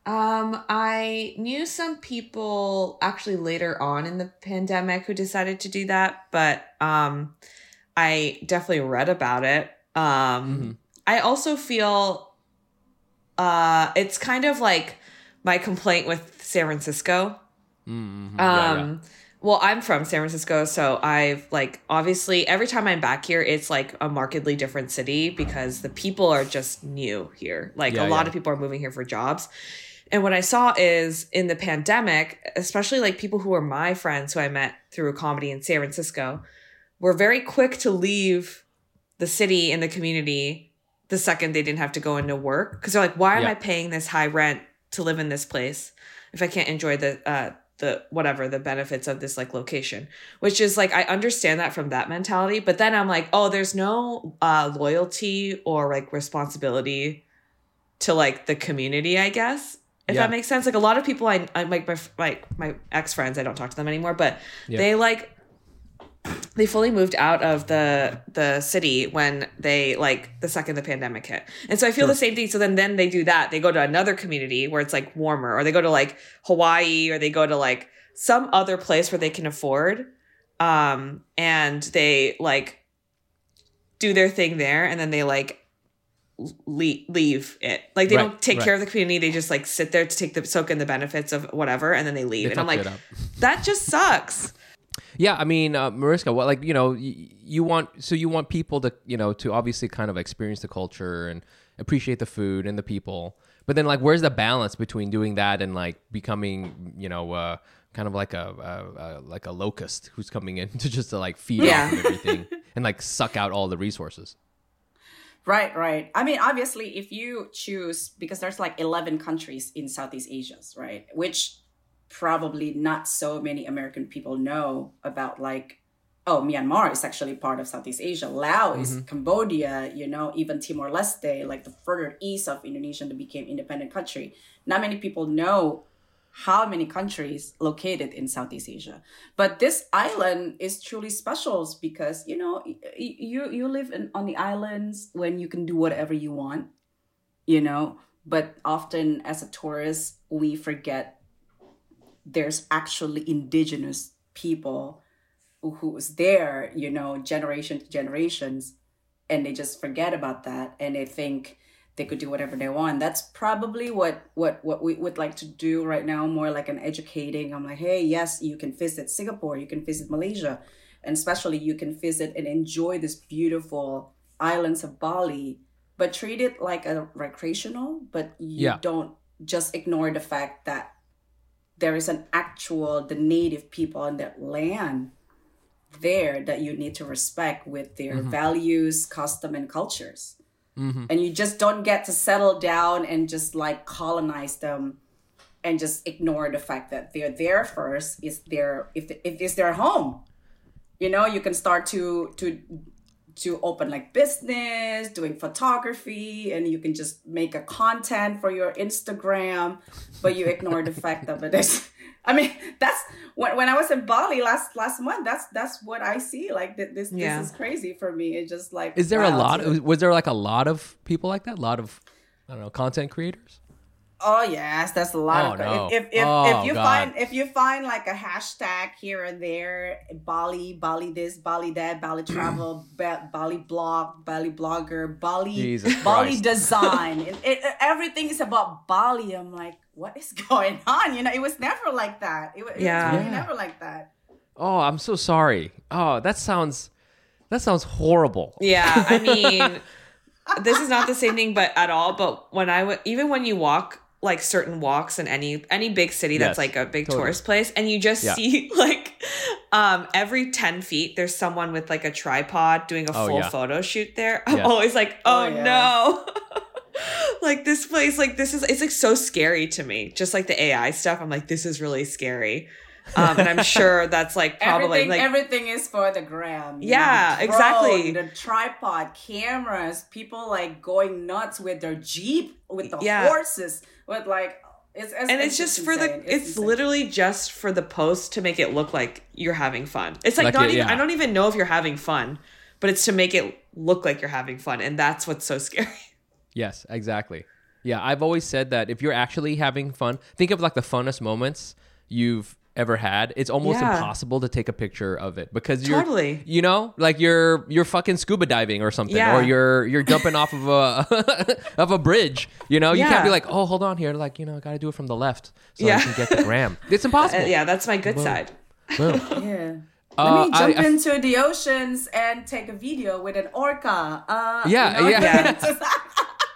Um, I knew some people actually later on in the pandemic who decided to do that, but um, I definitely read about it. Um, I also feel uh, it's kind of like my complaint with San Francisco. Mm-hmm. Um, well, I'm from San Francisco, so I've like obviously every time I'm back here, it's like a markedly different city because the people are just new here. Like Yeah, a lot yeah. of people are moving here for jobs. And what I saw is in the pandemic, especially like people who were my friends who I met through a comedy in San Francisco, were very quick to leave the city and the community the second they didn't have to go into work because they're like, why am Yeah. I paying this high rent to live in this place if I can't enjoy the uh the whatever the benefits of this like location which is like i understand that from that mentality but then i'm like oh there's no uh loyalty or like responsibility to like the community i guess if Yeah. that makes sense like a lot of people i, I like my my, my ex-friends i don't talk to them anymore but Yeah. they like they fully moved out of the the city when they like the second the pandemic hit and so i feel the same thing so then then they do that they go to another community where it's like warmer or they go to like hawaii or they go to like some other place where they can afford um and they like do their thing there and then they like leave, leave it. Like they Right, don't take right. care of the community. They just like sit there to take the soak in the benefits of whatever, and then they leave. They and I'm like, that just sucks. Yeah, I mean, uh, Mariska, what like you know, y- you want so you want people to you know to obviously kind of experience the culture and appreciate the food and the people, but then like where's the balance between doing that and like becoming you know uh, kind of like a, a, a like a locust who's coming in to just to like feed Yeah. off of everything and like suck out all the resources. Right, right. I mean, obviously, if you choose, because there's like 11 countries in Southeast Asia, right? Which probably not so many American people know about, like, oh, Myanmar is actually part of Southeast Asia. Laos, is Cambodia, you know, even Timor Leste, like the further east of Indonesia that became independent country. Not many people know how many countries located in Southeast Asia. But this island is truly special because you know you you live in, on the islands when you can do whatever you want, you know. But often as a tourist, we forget there's actually indigenous people who, was there, you know, generation to generations, and they just forget about that and they think they could do whatever they want. That's probably what what what we would like to do right now, more like an educating. I'm like, hey, yes, you can visit Singapore, you can visit Malaysia, and especially you can visit and enjoy this beautiful islands of Bali, but treat it like a recreational. But you Yeah. don't just ignore the fact that there is an actual the native people on that land there that you need to respect with their mm-hmm. values, custom, and cultures. Mm-hmm. And you just don't get to settle down and just like colonize them and just ignore the fact that they're there first. Is their if if it's their home, you know, you can start to to to open like business, doing photography, and you can just make a content for your Instagram, but you ignore the fact of it is. I mean, that's when, when I was in Bali last last month. That's that's what I see. Like th- this Yeah. this is crazy for me. It's just like Is there a lot? dude. Was there like a lot of people like that? A lot of I don't know content creators. Oh yes, that's a lot Oh, of no. if if if, Oh, if you God. find if you find like a hashtag here and there, Bali, Bali this, Bali that, Bali travel, ba- Bali blog, Bali blogger, Bali Jesus Bali Christ. design, it, it, everything is about Bali. I'm like, what is going on? You know, it was never like that. It, it Yeah. was really Yeah. never like that. Oh, I'm so sorry. Oh, that sounds that sounds horrible. Yeah, I mean, this is not the same thing, but at all. But when I would, even when you walk like certain walks in any any big city that's like a big totally. tourist place, and you just Yeah. see like um every ten feet there's someone with like a tripod doing a Oh, full yeah. photo shoot there. I'm Yeah. always like, oh, Oh, yeah. no. like this place, like this is it's like so scary to me. Just like the AI stuff, I'm like, this is really scary. Um, and I'm sure that's like probably everything, like everything is for the gram. Yeah, know, the exactly. The tripod, cameras, people like going nuts with their jeep, with the Yeah. horses, with like it's, it's and it's, just for insane. the it's, insane. literally just for the post to make it look like you're having fun it's like, Like not it- even yeah. i don't even know if you're having fun but it's to make it look like you're having fun and that's what's so scary Yes, exactly. Yeah, I've always said that if you're actually having fun, think of like the funnest moments you've ever had. It's almost Yeah. impossible to take a picture of it because you're Totally. you know, like you're you're fucking scuba diving or something Yeah. or you're you're jumping off of a of a bridge, you know? You can't be like, "Oh, hold on here, like, you know, I got to do it from the left so Yeah. I can get the gram." It's Uh, impossible. yeah that's my good side Boom. Yeah. Uh, Let me jump I- into the oceans and take a video with an orca. Uh, Yeah, you know, yeah.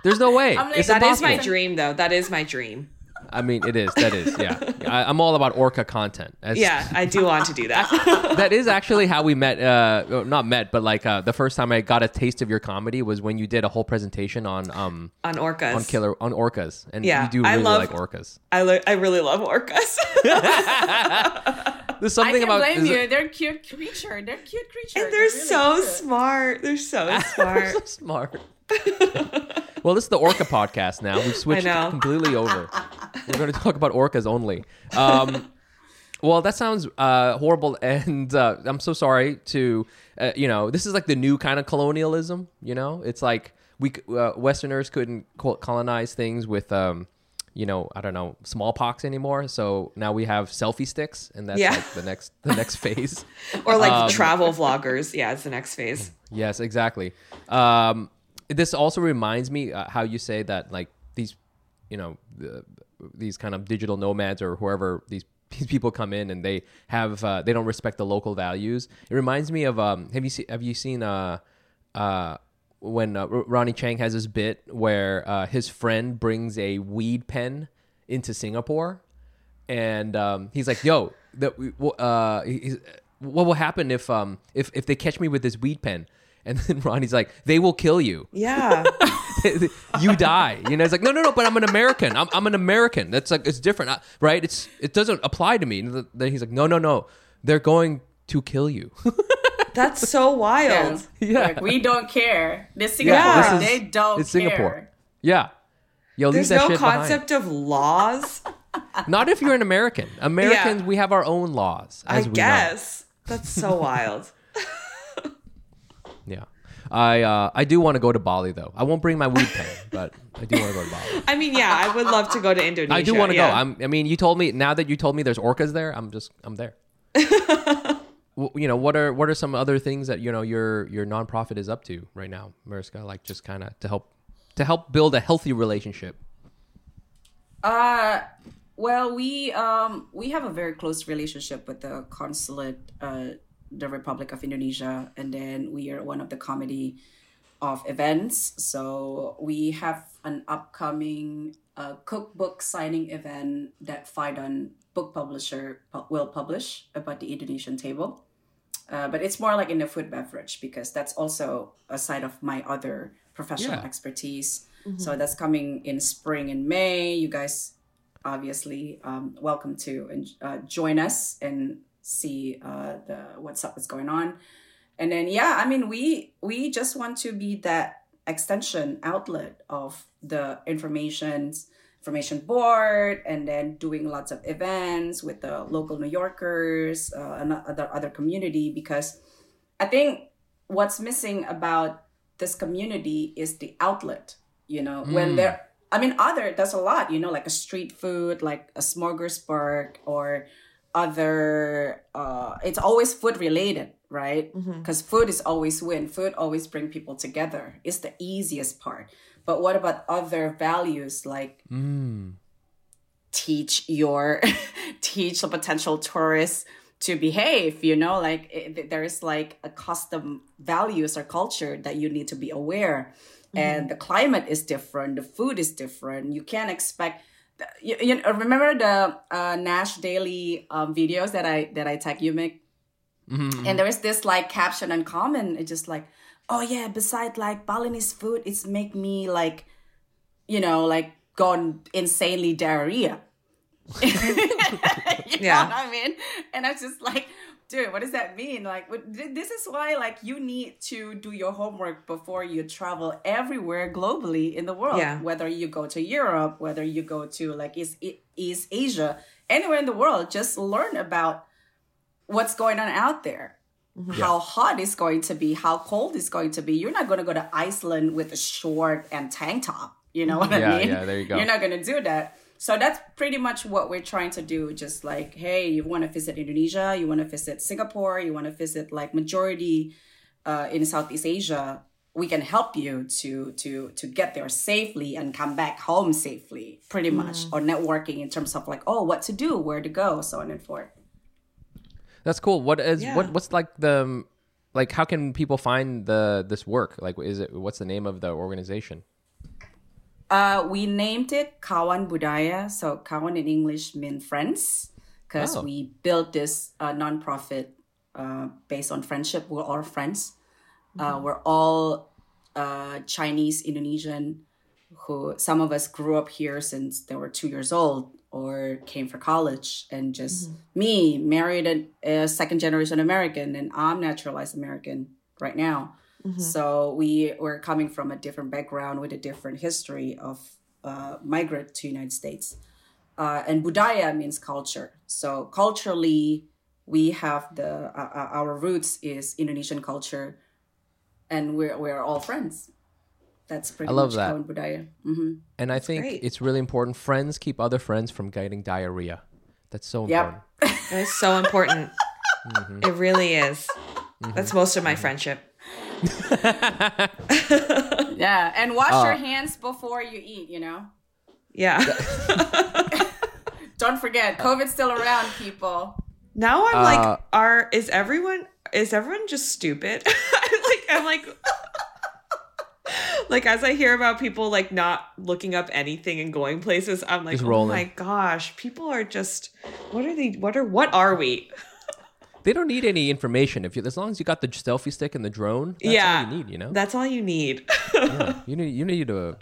There's no way. I'm like, it's that is impossible. my dream though that is my dream I mean, it is. That is. Yeah. I, I'm all about orca content. As- yeah i do want to do that that is actually how we met. Uh, not met, but like uh, the first time I got a taste of your comedy was when you did a whole presentation on um on orcas on killer on orcas, and Yeah, you do I really love- like orcas. I, lo- I really love orcas There's I something can't about blame is you. it- They're cute creature. They're cute creature. and they're really so cute. smart they're so smart so smart. well, this is the orca podcast now. We've switched completely over. We're going to talk about orcas only. Um, well, that sounds uh, horrible, and uh, I'm so sorry to uh, you know. This is like the new kind of colonialism. You know, it's like we uh, Westerners couldn't colonize things with. Um, you know, I don't know, smallpox anymore. So now we have selfie sticks, and that's Yeah. like the next the next phase. or like Um, travel vloggers yeah it's the next phase Yes, exactly. Um, this also reminds me uh, how you say that like these, you know, the, these kind of digital nomads or whoever these these people come in and they have uh, they don't respect the local values. It reminds me of um have you seen have you seen uh uh when uh, Ronny Chieng has this bit where uh, his friend brings a weed pen into Singapore and um, he's like, "Yo, the, uh, what will happen if um if if they catch me with this weed pen?" And then Ronny's like, "They will kill you. Yeah. you die." You know, it's like, "No, no, no, but I'm an American. I'm, I'm an American. That's like it's different, I- right? It's it doesn't apply to me." And then he's like, "No, no, no. They're going to kill you." That's so wild. yeah. Like, we don't care. This Singapore, Yeah. This is- they don't care. it's care. Singapore. Yeah. Yo, leave There's that no shit concept of laws. Not if you're an American. Americans, we have our own laws. I As we know. guess. That's so wild. Yeah. I uh, I do want to go to Bali though. I won't bring my weed pen, but I do want to go to Bali. I mean, yeah, I would love to go to Indonesia. I do want to yeah. go. I'm, I mean, you told me now that you told me there's orcas there. I'm just I'm there. W- you know what are what are some other things that you know your your nonprofit is up to right now, Mariska? Like just kind of to help to help build a healthy relationship. Uh, well, we um we have a very close relationship with the consulate, uh, the Republic of Indonesia, and then we are one of the comedy of events. So we have an upcoming uh, cookbook signing event that Phaidon book publisher pu- will publish about the Indonesian table. Uh, but it's more like in the food beverage because that's also a side of my other professional Yeah. expertise. So that's coming in spring and May. You guys obviously um, welcome to and uh, join us and see uh, the what's up, what's going on. And then yeah, I mean we we just want to be that extension outlet of the informations information board and then doing lots of events with the local New Yorkers uh, and other other community because I think what's missing about this community is the outlet. You know, when there, I mean, other does a lot. You know, like a street food, like a smorgasbord, or other. Uh, it's always food related, right? Because food is always win. Food always bring people together. It's the easiest part. But what about other values like Mm. teach your teach the potential tourists to behave you know like it, there's like a custom values or culture that you need to be aware and the climate is different the food is different you can't expect you, you know, remember the uh, Nas Daily um, videos that i that i tag you make Mm-hmm. and there is this like caption and comment it's just like oh yeah beside like balinese food it's make me like you know like gone insanely diarrhea you Yeah. know what I mean? And I was just like, dude, what does that mean? Like, this is why, like, you need to do your homework before you travel everywhere globally in the world. Yeah. Whether you go to Europe, whether you go to like East East Asia, anywhere in the world, just learn about what's going on out there. Mm-hmm. How hot it's going to be, how cold it's going to be. You're not going to go to Iceland with a short and tank top. You know what Yeah, I mean? yeah, there you go. You're not going to do that. So that's pretty much what we're trying to do. Just like, hey, you want to visit Indonesia, you want to visit Singapore, you want to visit like majority uh, in Southeast Asia. We can help you to to to get there safely and come back home safely, pretty much. Or networking in terms of like, oh, what to do, where to go, so on and forth. That's cool. What is Yeah. what what's like the like how can people find the this work? Like is it what's the name of the organization? Uh, we named it Kawan Budaya. So Kawan in English means friends because Oh. we built this uh, nonprofit uh, based on friendship. We're all friends. Uh, we're all uh, Chinese Indonesian who some of us grew up here since they were two years old or came for college and just me married a, a second generation American and I'm naturalized American right now. So we were coming from a different background with a different history of uh, migrant to United States. Uh, and budaya means culture. So culturally, we have the uh, uh, our roots is Indonesian culture, and we're we're all friends. That's pretty I love much that. Kawan budaya. hmm And I think great. it's really important. Friends keep other friends from getting diarrhea. That's so Yep. important. That is so important. Mm-hmm. It really is. That's most of my friendship. yeah, and wash Uh, your hands before you eat. You know, Yeah. don't forget, COVID's still around, people. now I'm Uh, like, are is everyone is everyone just stupid? I'm like I'm like like as I hear about people like not looking up anything and going places, I'm like, oh my gosh, people are just what are they what are what are we? They don't need any information if you, as long as you got the selfie stick and the drone. That's yeah. all you need. You know, That's all you need. Yeah. you need you need a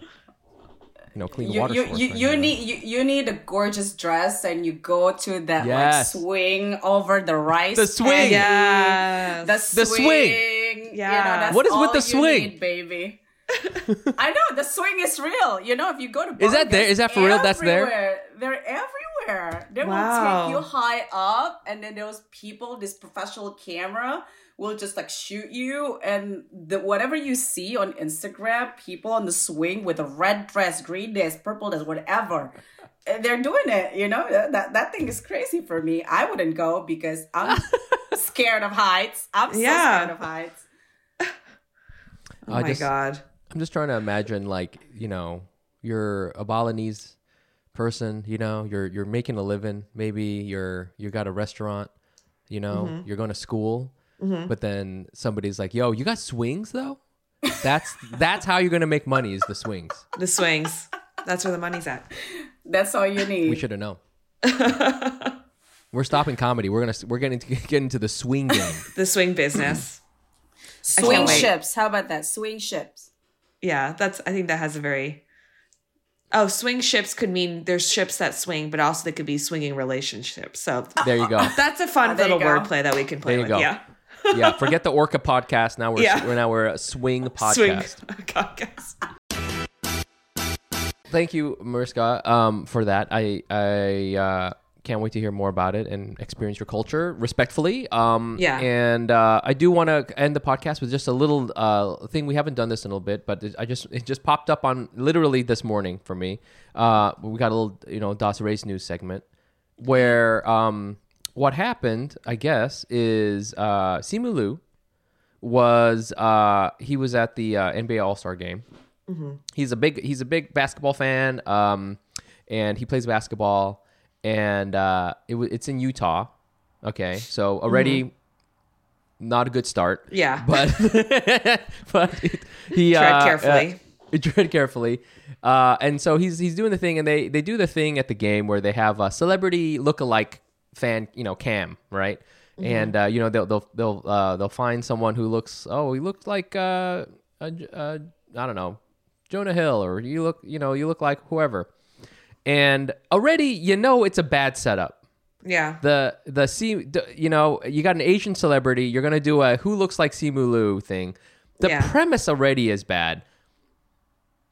you know, clean You water you you, you know? need you, you need a gorgeous dress, and you go to that Yes. like swing over the rice. The swing. paddy, yes. The The swing. swing. You know, Yeah. that's What is with the swing? need, baby? I know the swing is real. You know, if you go to Is that there? Burgers Is that for real? That's there? They're everywhere. They will Wow. take you high up, and then those people, this professional camera, will just like shoot you. And the whatever you see on Instagram, people on the swing with a red dress, green dress, purple dress, whatever. Eh, they're doing it, you know. That that thing is crazy for me. I wouldn't go because I'm scared of heights. I'm so Yeah. scared of heights. oh I my just- god. I'm just trying to imagine, like, you know, you're a Balinese person, you know, you're you're making a living. Maybe you're you got a restaurant, you know, Mm-hmm. you're going to school, but then somebody's like, "Yo, you got swings though." That's that's how you're gonna make money is the swings. The swings. That's where the money's at. That's all you need. We should have known. We're stopping comedy. We're gonna we're getting to get into the swing game. The swing business. Swing ships. How about that? Swing ships. Yeah, that's I think that has a very Oh, swing ships could mean there's ships that swing, but also they could be swinging relationships. So There you go. that's a fun Oh, little go. wordplay that we can play There you with. go. Yeah. Yeah, forget the Orca podcast. Now we're Yeah. we're now we're a swing podcast. Swing podcast. Thank you, Mariska, um, for that. I I uh, can't wait to hear more about it and experience your culture respectfully. Um, Yeah. And uh, I do want to end the podcast with just a little uh, thing. We haven't done this in a little bit, but it, I just it just popped up on literally this morning for me. Uh, we got a little you know Das Race news segment where um, what happened, I guess, is uh, Simu Liu was uh, he was at the uh, NBA All Star game he's a big he's a big basketball fan um and he plays basketball and uh it, w- it's in utah. Okay. So already not a good start. Yeah. but but it- he Tread uh, carefully. uh, tread carefully. Uh and so he's he's doing the thing and they they do the thing at the game where they have a celebrity look-alike fan you know cam right? And uh you know they'll they'll they'll uh they'll find someone who looks oh he looks like uh, uh, uh i don't know jonah hill or you look you know you look like whoever and already you know it's a bad setup Yeah. the the C, you know, you got an Asian celebrity. You're gonna do a who looks like Simu Liu thing. The Yeah. premise already is bad,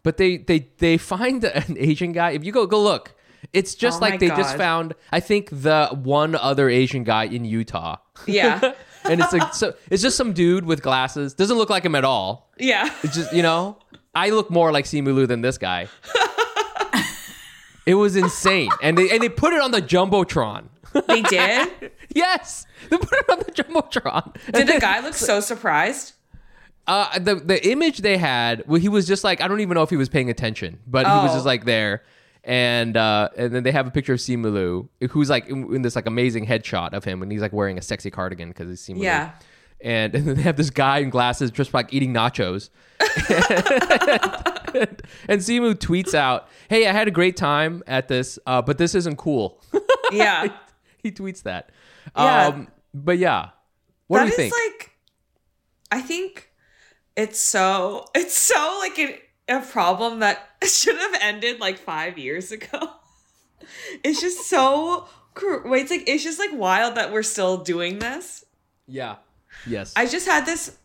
but they they they find an Asian guy. If you go go look, it's just Oh like they just found. I think the one other Asian guy in Utah, Yeah. and it's like so it's just some dude with glasses. Doesn't look like him at all. yeah. It's just you know, I look more like Simu Liu than this guy. it was insane, and they and they put it on the jumbotron. They did? Yes, they put it on the jumbotron. Did the guy look so surprised? Uh, the the image they had, well, he was just like I don't even know if he was paying attention, but he was Oh. just like there, and uh, and then they have a picture of Simu Liu, who's like in, in this like amazing headshot of him, and he's like wearing a sexy cardigan because he's Simu Liu. Yeah. And, and then they have this guy in glasses just like eating nachos. and Simu tweets out, "Hey, I had a great time at this, uh, but this isn't cool." Yeah. he tweets that. Yeah. Um, but yeah, what That do you is think? like I think it's so it's so like an, a problem that should have ended like five years ago. It's just so cr- wait, it's like it's just like wild that we're still doing this. yeah. Yes. I just had this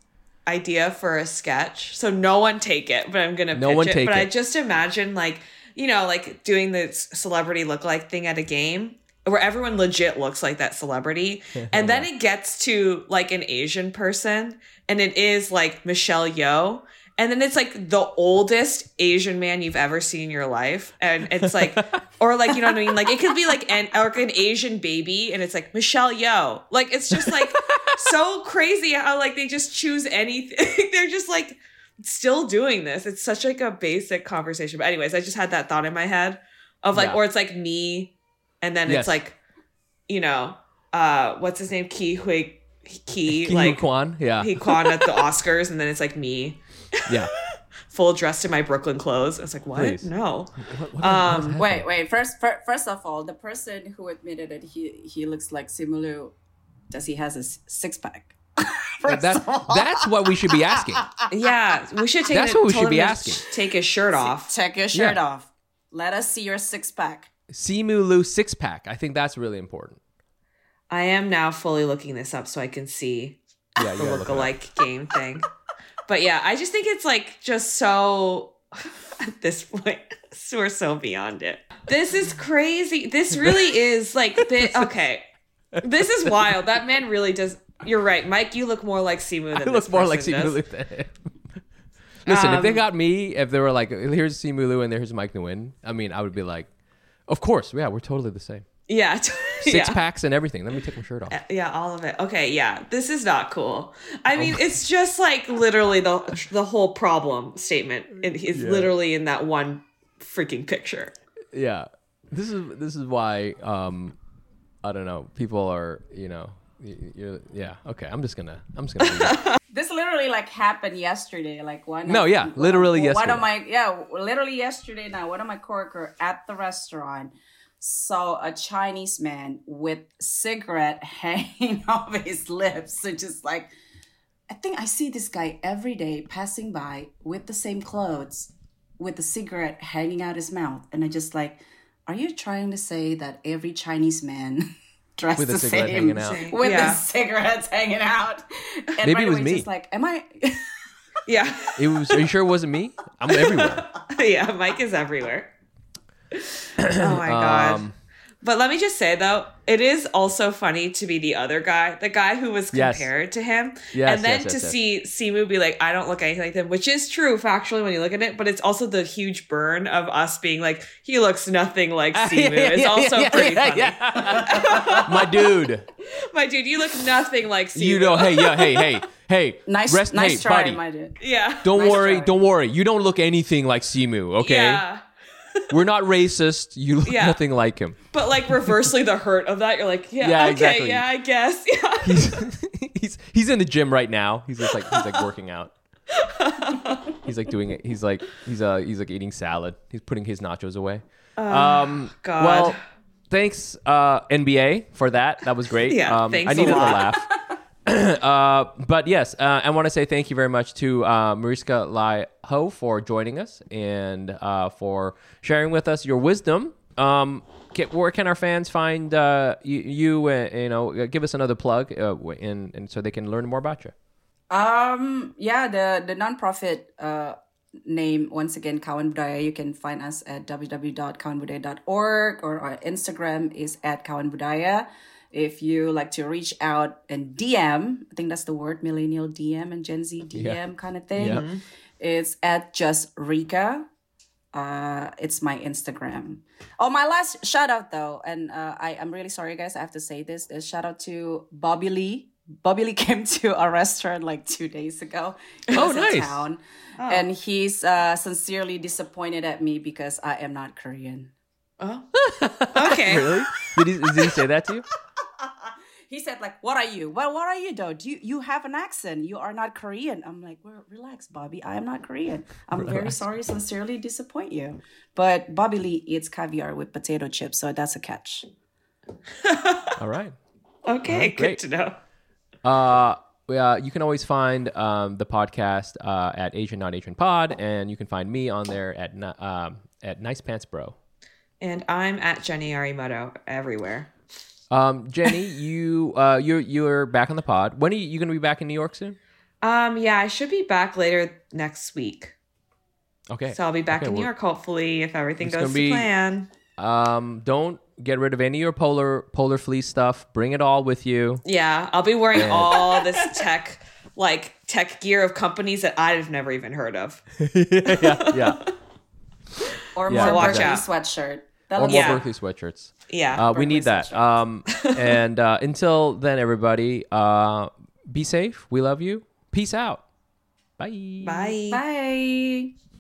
idea for a sketch, so no one take it, but I'm gonna No pitch one it. take but I just imagine like you know like doing this celebrity look like thing at a game where everyone legit looks like that celebrity, and then it gets to like an Asian person, and it is like Michelle Yeoh. And then it's like the oldest Asian man you've ever seen in your life, and it's like, or like you know what I mean? Like it could be like an like an Asian baby, and it's like Michelle Yeoh. Like it's just like so crazy how like they just choose anything. They're just like still doing this. It's such like a basic conversation. But anyways, I just had that thought in my head of like, Yeah. or it's like me, and then Yes. it's like, you know, uh, what's his name? Ki Hui Ki, Kim like Kwan, yeah, he Kwan at the Oscars, and then it's like me, yeah. full dressed in my Brooklyn clothes. It's like, what? Please. No. What- what- Um, what's Wait, wait. First, fir- first of all, the person who admitted that he he looks like Simu Liu, does he has a s- six pack? That, that's what we should be asking. Yeah, we should take. That's it- what we should be him to asking. Take his shirt off. Take your shirt Yeah. off. Let us see your six pack. Simu Liu six pack. I think that's really important. I am now fully looking this up so I can see Yeah, the gotta look it up. look-alike game thing. But yeah, I just think it's like just so at this point, we're so beyond it. This is crazy. This really is like the okay. This is wild. That man really does. You're right, Mic. You look more like Simu than I this look more like Simu does. Liu than him. Listen, if they Um, got me, if they were like, here's Simu Liu and there's Mic Nguyen, I mean, I would be like, of course, yeah, we're totally the same. Yeah, Six yeah. packs and everything. Let me take my shirt off. Yeah, all of it. Okay, yeah. This is not cool. Oh I mean, it's just like literally the the whole problem statement is is Yeah. literally in that one freaking picture. Yeah, this is this is why um, I don't know. People are you know, you're, yeah. Okay, I'm just gonna I'm just gonna. leave it. This literally like happened yesterday. Like one. No, yeah, literally One yesterday. of my yeah, literally yesterday. Now one of my coworker at the restaurant saw a Chinese man with cigarette hanging off his lips, and just like. I think I see this guy every day passing by with the same clothes, with the cigarette hanging out his mouth, and I just like, are you trying to say that every Chinese man dressed With a the cigarette same hanging out. with Yeah. the cigarettes hanging out? And Maybe right it was away, me. Just like, am I? Yeah, It was. Are you sure it wasn't me? I'm everywhere. yeah. Mic is everywhere. Oh my god. Um, But let me just say though, it is also funny to be the other guy, the guy who was Yes. compared to him, Yes, and then yes, yes, to yes. see Simu be like, "I don't look anything like them," which is true factually when you look at it. But it's also the huge burn of us being like, "He looks nothing like Simu." it's also pretty funny. My dude, My dude, you look nothing like Simu. you know, hey, yeah, hey, hey, hey, nice, rest, nice hey, try, buddy, my dude. yeah, don't Nice worry, try. don't worry. You don't look anything like Simu, okay? yeah. We're not racist. You look Yeah. nothing like him. But like reversely, the hurt of that, you're like, yeah, Yeah, okay, exactly. yeah, I guess, yeah. He's he's he's in the gym right now. He's just like he's like working out. He's like doing it. He's like he's uh he's like eating salad. He's putting his nachos away. um God. Well, thanks uh NBA for that. That was great. Yeah, um, thanks I a needed lot. a laugh. uh, but yes, uh, I want to say thank you very much to uh, Mariska Lai Ho for joining us and uh, for sharing with us your wisdom. Um, get, where can our fans find uh, you? you uh, you know, give us another plug, and and so they can learn more about you. Um, yeah, the the nonprofit name once again Kawan Budaya. You can find us at www.kawanbudaya.org or our Instagram is at Kawan Budaya. If you like to reach out and DM, I think that's the word millennial DM and Gen Z DM Yeah. kind of thing. Yeah. It's at just Rika. Uh, it's my Instagram. Oh, my last shout out though, and uh, I I'm really sorry guys. I have to say this. Is shout out to Bobby Lee. Bobby Lee came to our restaurant like two days ago. He Oh, nice. Town, and he's uh, sincerely disappointed at me because I am not Korean. Oh, okay. Really? Did he, did he say that to you? He said like, "What are you? Well, what are you though? Do you you have an accent? You are not Korean." I'm like, "Well, relax, Bobby. I am not Korean. I'm very sorry, sincerely disappoint you." But Bobby Lee eats caviar with potato chips, so that's a catch. All right. Okay, great. good to know. Uh, uh, you can always find um, the podcast uh, at Asian Not Asian Pod, and you can find me on there at ni- um, at Nice Pants Bro. And I'm at Jenny Arimoto everywhere. Um, Jenny, you uh, you're you're back on the pod. When are you, you going to be back in New York soon? Um, yeah, I should be back later next week. Okay. So I'll be back Okay, in New York, hopefully, if everything goes gonna be- plan. Um, don't get rid of any of your polar polar fleece stuff. Bring it all with you. Yeah, I'll be wearing all this tech like tech gear of companies that I've never even heard of. yeah, yeah. Or Yeah, more watch out. sweatshirt. That Or more Yeah. Berkeley sweatshirts. Yeah. Uh, we need that. Um, and uh, until then, everybody, uh, be safe. We love you. Peace out. Bye. Bye. Bye.